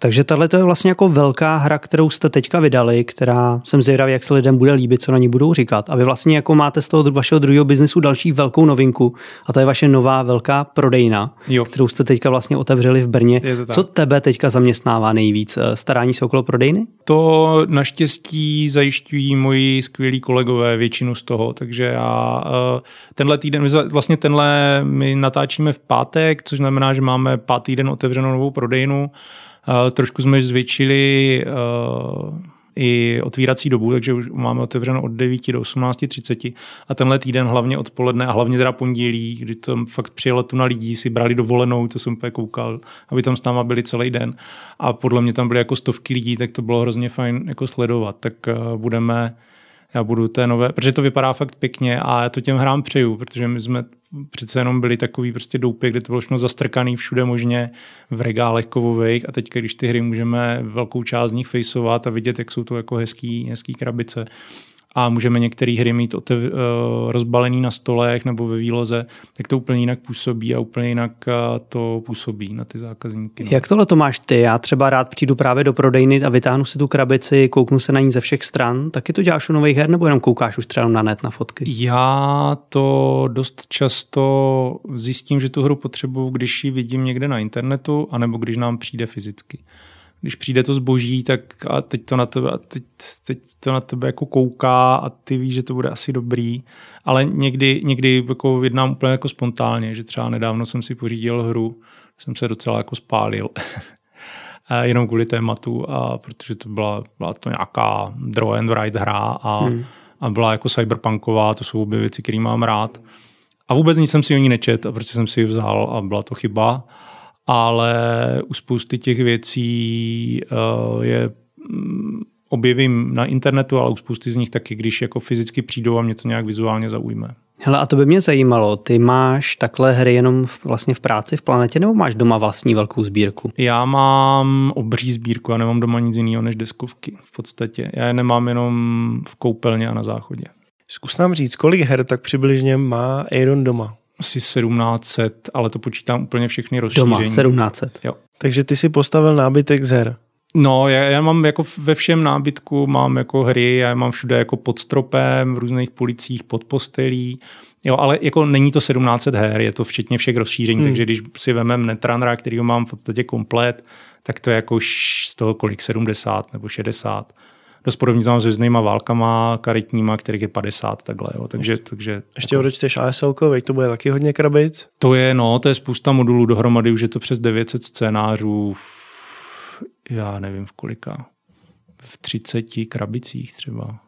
Takže tohle je vlastně jako velká hra, kterou jste teďka vydali, která jsem zvědavý, jak se lidem bude líbit, co na ní budou říkat. A vy vlastně jako máte z toho vašeho druhého biznesu další velkou novinku a to je vaše nová velká prodejna, jo. kterou jste teďka vlastně otevřeli v Brně. Co tebe teďka zaměstnává nejvíc? Eh, starání se okolo prodejny? To naštěstí zajišťují moji skvělí kolegové většinu z toho, takže já eh, tenhle týden, vlastně tenhle my natáčíme v pátek, což znamená, že máme pátý den otevřenou novou prodejnu Trošku jsme zvětšili eh, i otvírací dobu, takže už máme otevřeno od 9 do 18.30 a tenhle týden hlavně odpoledne a hlavně teda pondělí, kdy tam fakt přijelo tu na lidí, si brali dovolenou, to jsem úplně koukal, aby tam s náma byli celý den. A podle mě tam byly jako stovky lidí, tak to bylo hrozně fajn jako sledovat, tak eh, budeme já budu té nové, protože to vypadá fakt pěkně a já to těm hrám přeju, protože my jsme přece jenom byli takový prostě doupě, kde to bylo všechno zastrkaný všude možně v regálech kovových a teď, když ty hry můžeme velkou část z nich faceovat a vidět, jak jsou to jako hezký, hezký krabice, a můžeme některé hry mít otev, uh, rozbalený na stolech nebo ve výloze, tak to úplně jinak působí a úplně jinak uh, to působí na ty zákazníky. No. Jak tohle to máš ty? Já třeba rád přijdu právě do prodejny a vytáhnu si tu krabici, kouknu se na ní ze všech stran. Taky to děláš u nových her nebo jenom koukáš už třeba na net na fotky? Já to dost často zjistím, že tu hru potřebuju, když ji vidím někde na internetu, anebo když nám přijde fyzicky když přijde to zboží, tak a teď to na tebe, a teď, teď to na tebe jako kouká a ty víš, že to bude asi dobrý, ale někdy, někdy jako jednám úplně jako spontánně, že třeba nedávno jsem si pořídil hru, jsem se docela jako spálil. jenom kvůli tématu, a protože to byla, byla to nějaká draw and write hra a, hmm. a byla jako cyberpunková, to jsou obě věci, které mám rád. A vůbec nic jsem si o ní nečet, a prostě jsem si ji vzal a byla to chyba. Ale u spousty těch věcí uh, je mm, objevím na internetu, ale u spousty z nich taky, když jako fyzicky přijdou a mě to nějak vizuálně zaujme. Hele, a to by mě zajímalo, ty máš takhle hry jenom v, vlastně v práci v planetě, nebo máš doma vlastní velkou sbírku? Já mám obří sbírku, a nemám doma nic jiného než deskovky v podstatě. Já je nemám jenom v koupelně a na záchodě. Zkus nám říct, kolik her tak přibližně má Aaron doma? Asi 1700, ale to počítám úplně všechny rozšíření. Doma 1700. Jo. Takže ty si postavil nábytek z her. No, já, já mám jako ve všem nábytku, mám jako hry, já mám všude jako pod stropem, v různých policích, pod postelí, jo, ale jako není to 1700 her, je to včetně všech rozšíření, hmm. takže když si vemem Netrunnera, který ho mám v podstatě komplet, tak to je jako z toho kolik, 70 nebo 60. Dost podobně tam s různýma válkama karetníma, kterých je 50 takhle, jo, takže... takže Ještě jako, odečteš ASL, to bude taky hodně krabic? To je, no, to je spousta modulů dohromady, už je to přes 900 scénářů, já nevím v kolika, v 30 krabicích třeba.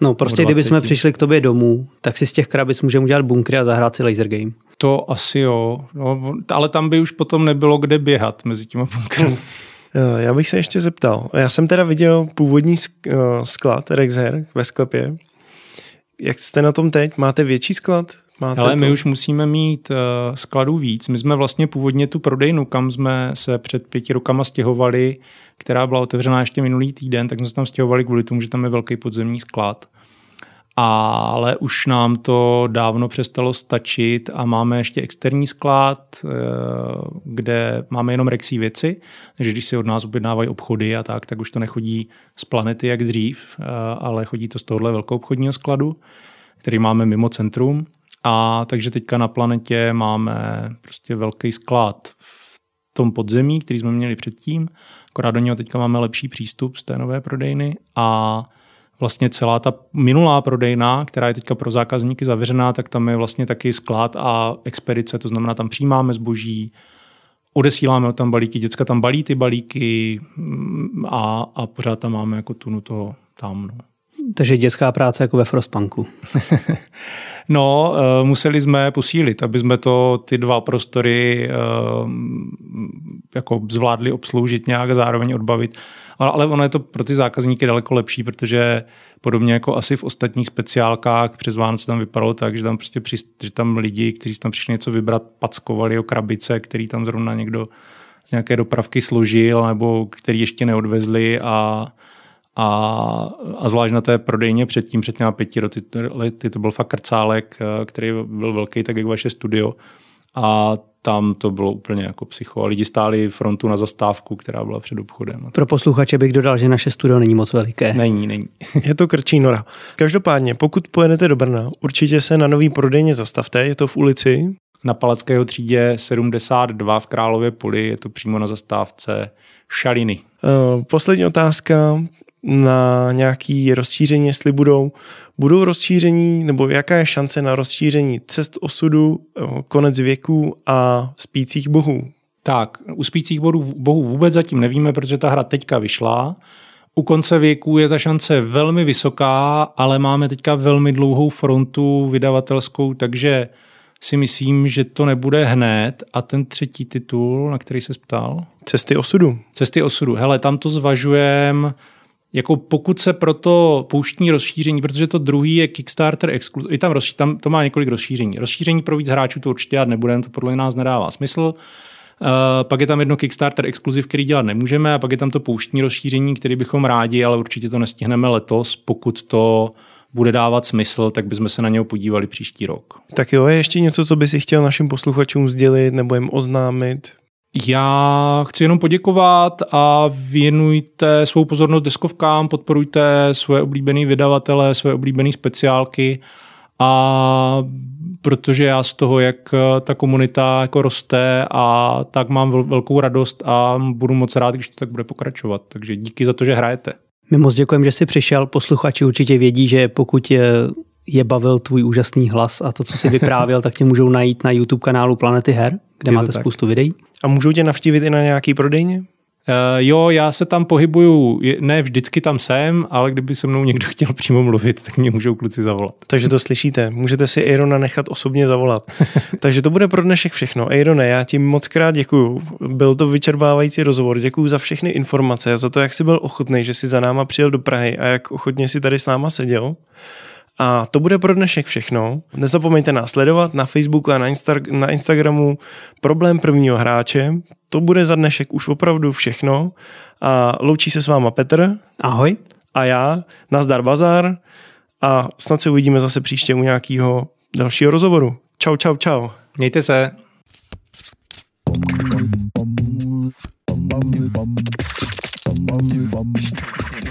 No prostě kdyby jsme přišli k tobě domů, tak si z těch krabic můžeme udělat bunkry a zahrát si laser game. To asi jo, no, ale tam by už potom nebylo kde běhat mezi těma bunkry. Já bych se ještě zeptal. Já jsem teda viděl původní eh, sklad Rexher ve sklepě. Jak jste na tom teď? Máte větší sklad? Máte Ale my už musíme mít uh, skladů víc. My jsme vlastně původně tu prodejnu, kam jsme se před pěti rokama stěhovali, která byla otevřená ještě minulý týden, tak jsme se tam stěhovali kvůli tomu, že tam je velký podzemní sklad. Ale už nám to dávno přestalo stačit a máme ještě externí sklad, eh, kde máme jenom rexí věci, takže když si od nás objednávají obchody a tak, tak už to nechodí z planety jak dřív, eh, ale chodí to z tohohle velkou obchodního skladu, který máme mimo centrum. A takže teďka na planetě máme prostě velký sklad v tom podzemí, který jsme měli předtím, akorát do něho teďka máme lepší přístup z té nové prodejny a vlastně celá ta minulá prodejna, která je teďka pro zákazníky zavěřená, tak tam je vlastně taky sklad a expedice, to znamená tam přijímáme zboží, odesíláme tam balíky, děcka tam balí ty balíky mm, a, a pořád tam máme jako tunu toho tam. No. Takže dětská práce jako ve Frostpunku. no, uh, museli jsme posílit, aby jsme to ty dva prostory uh, jako zvládli obsloužit nějak a zároveň odbavit. Ale ono je to pro ty zákazníky daleko lepší, protože podobně jako asi v ostatních speciálkách přes Vánoce tam vypadalo tak, že tam prostě při, že tam lidi, kteří tam přišli něco vybrat, packovali o krabice, který tam zrovna někdo z nějaké dopravky složil nebo který ještě neodvezli a a, a zvlášť na té prodejně předtím, před těma pěti lety, to byl fakt krcálek, eh, který byl velký, tak jak vaše studio. A tam to bylo úplně jako psycho. A lidi stáli frontu na zastávku, která byla před obchodem. Pro posluchače bych dodal, že naše studio není moc veliké. Není, není. je to krčí nora. Každopádně, pokud pojedete do Brna, určitě se na nový prodejně zastavte. Je to v ulici? Na Palackého třídě 72 v Králově poli, je to přímo na zastávce Šaliny. Uh, poslední otázka na nějaké rozšíření, jestli budou, budou rozšíření, nebo jaká je šance na rozšíření cest osudu, konec věku a spících bohů? Tak, u spících bohů, bohů vůbec zatím nevíme, protože ta hra teďka vyšla. U konce věku je ta šance velmi vysoká, ale máme teďka velmi dlouhou frontu vydavatelskou, takže si myslím, že to nebude hned. A ten třetí titul, na který se ptal? Cesty osudu. Cesty osudu. Hele, tam to zvažujeme jako pokud se pro to pouštní rozšíření, protože to druhý je Kickstarter exkluzivní, tam, rozší, tam to má několik rozšíření. Rozšíření pro víc hráčů to určitě dělat nebudeme, to podle nás nedává smysl. Uh, pak je tam jedno Kickstarter exkluziv, který dělat nemůžeme, a pak je tam to pouštní rozšíření, který bychom rádi, ale určitě to nestihneme letos, pokud to bude dávat smysl, tak bychom se na něho podívali příští rok. Tak jo, je ještě něco, co by si chtěl našim posluchačům sdělit nebo jim oznámit? Já chci jenom poděkovat a věnujte svou pozornost deskovkám, podporujte svoje oblíbené vydavatele, svoje oblíbené speciálky a protože já z toho, jak ta komunita jako roste a tak mám velkou radost a budu moc rád, když to tak bude pokračovat. Takže díky za to, že hrajete. My moc děkujeme, že jsi přišel. Posluchači určitě vědí, že pokud je, je bavil tvůj úžasný hlas a to, co jsi vyprávěl, tak tě můžou najít na YouTube kanálu Planety Her, kde je máte spoustu videí. A můžou tě navštívit i na nějaký prodejně? jo, já se tam pohybuju, ne vždycky tam jsem, ale kdyby se mnou někdo chtěl přímo mluvit, tak mě můžou kluci zavolat. Takže to slyšíte, můžete si Aerona nechat osobně zavolat. Takže to bude pro dnešek všechno. Aerone, já ti moc krát děkuju. Byl to vyčerpávající rozhovor. Děkuju za všechny informace a za to, jak jsi byl ochotný, že jsi za náma přijel do Prahy a jak ochotně si tady s náma seděl. A to bude pro dnešek všechno. Nezapomeňte nás sledovat na Facebooku a na, Insta- na Instagramu Problém prvního hráče. To bude za dnešek už opravdu všechno. A loučí se s váma Petr. Ahoj. A já, nazdar bazar. A snad se uvidíme zase příště u nějakého dalšího rozhovoru. Čau, čau, čau. Mějte se. Bum, bum, bum,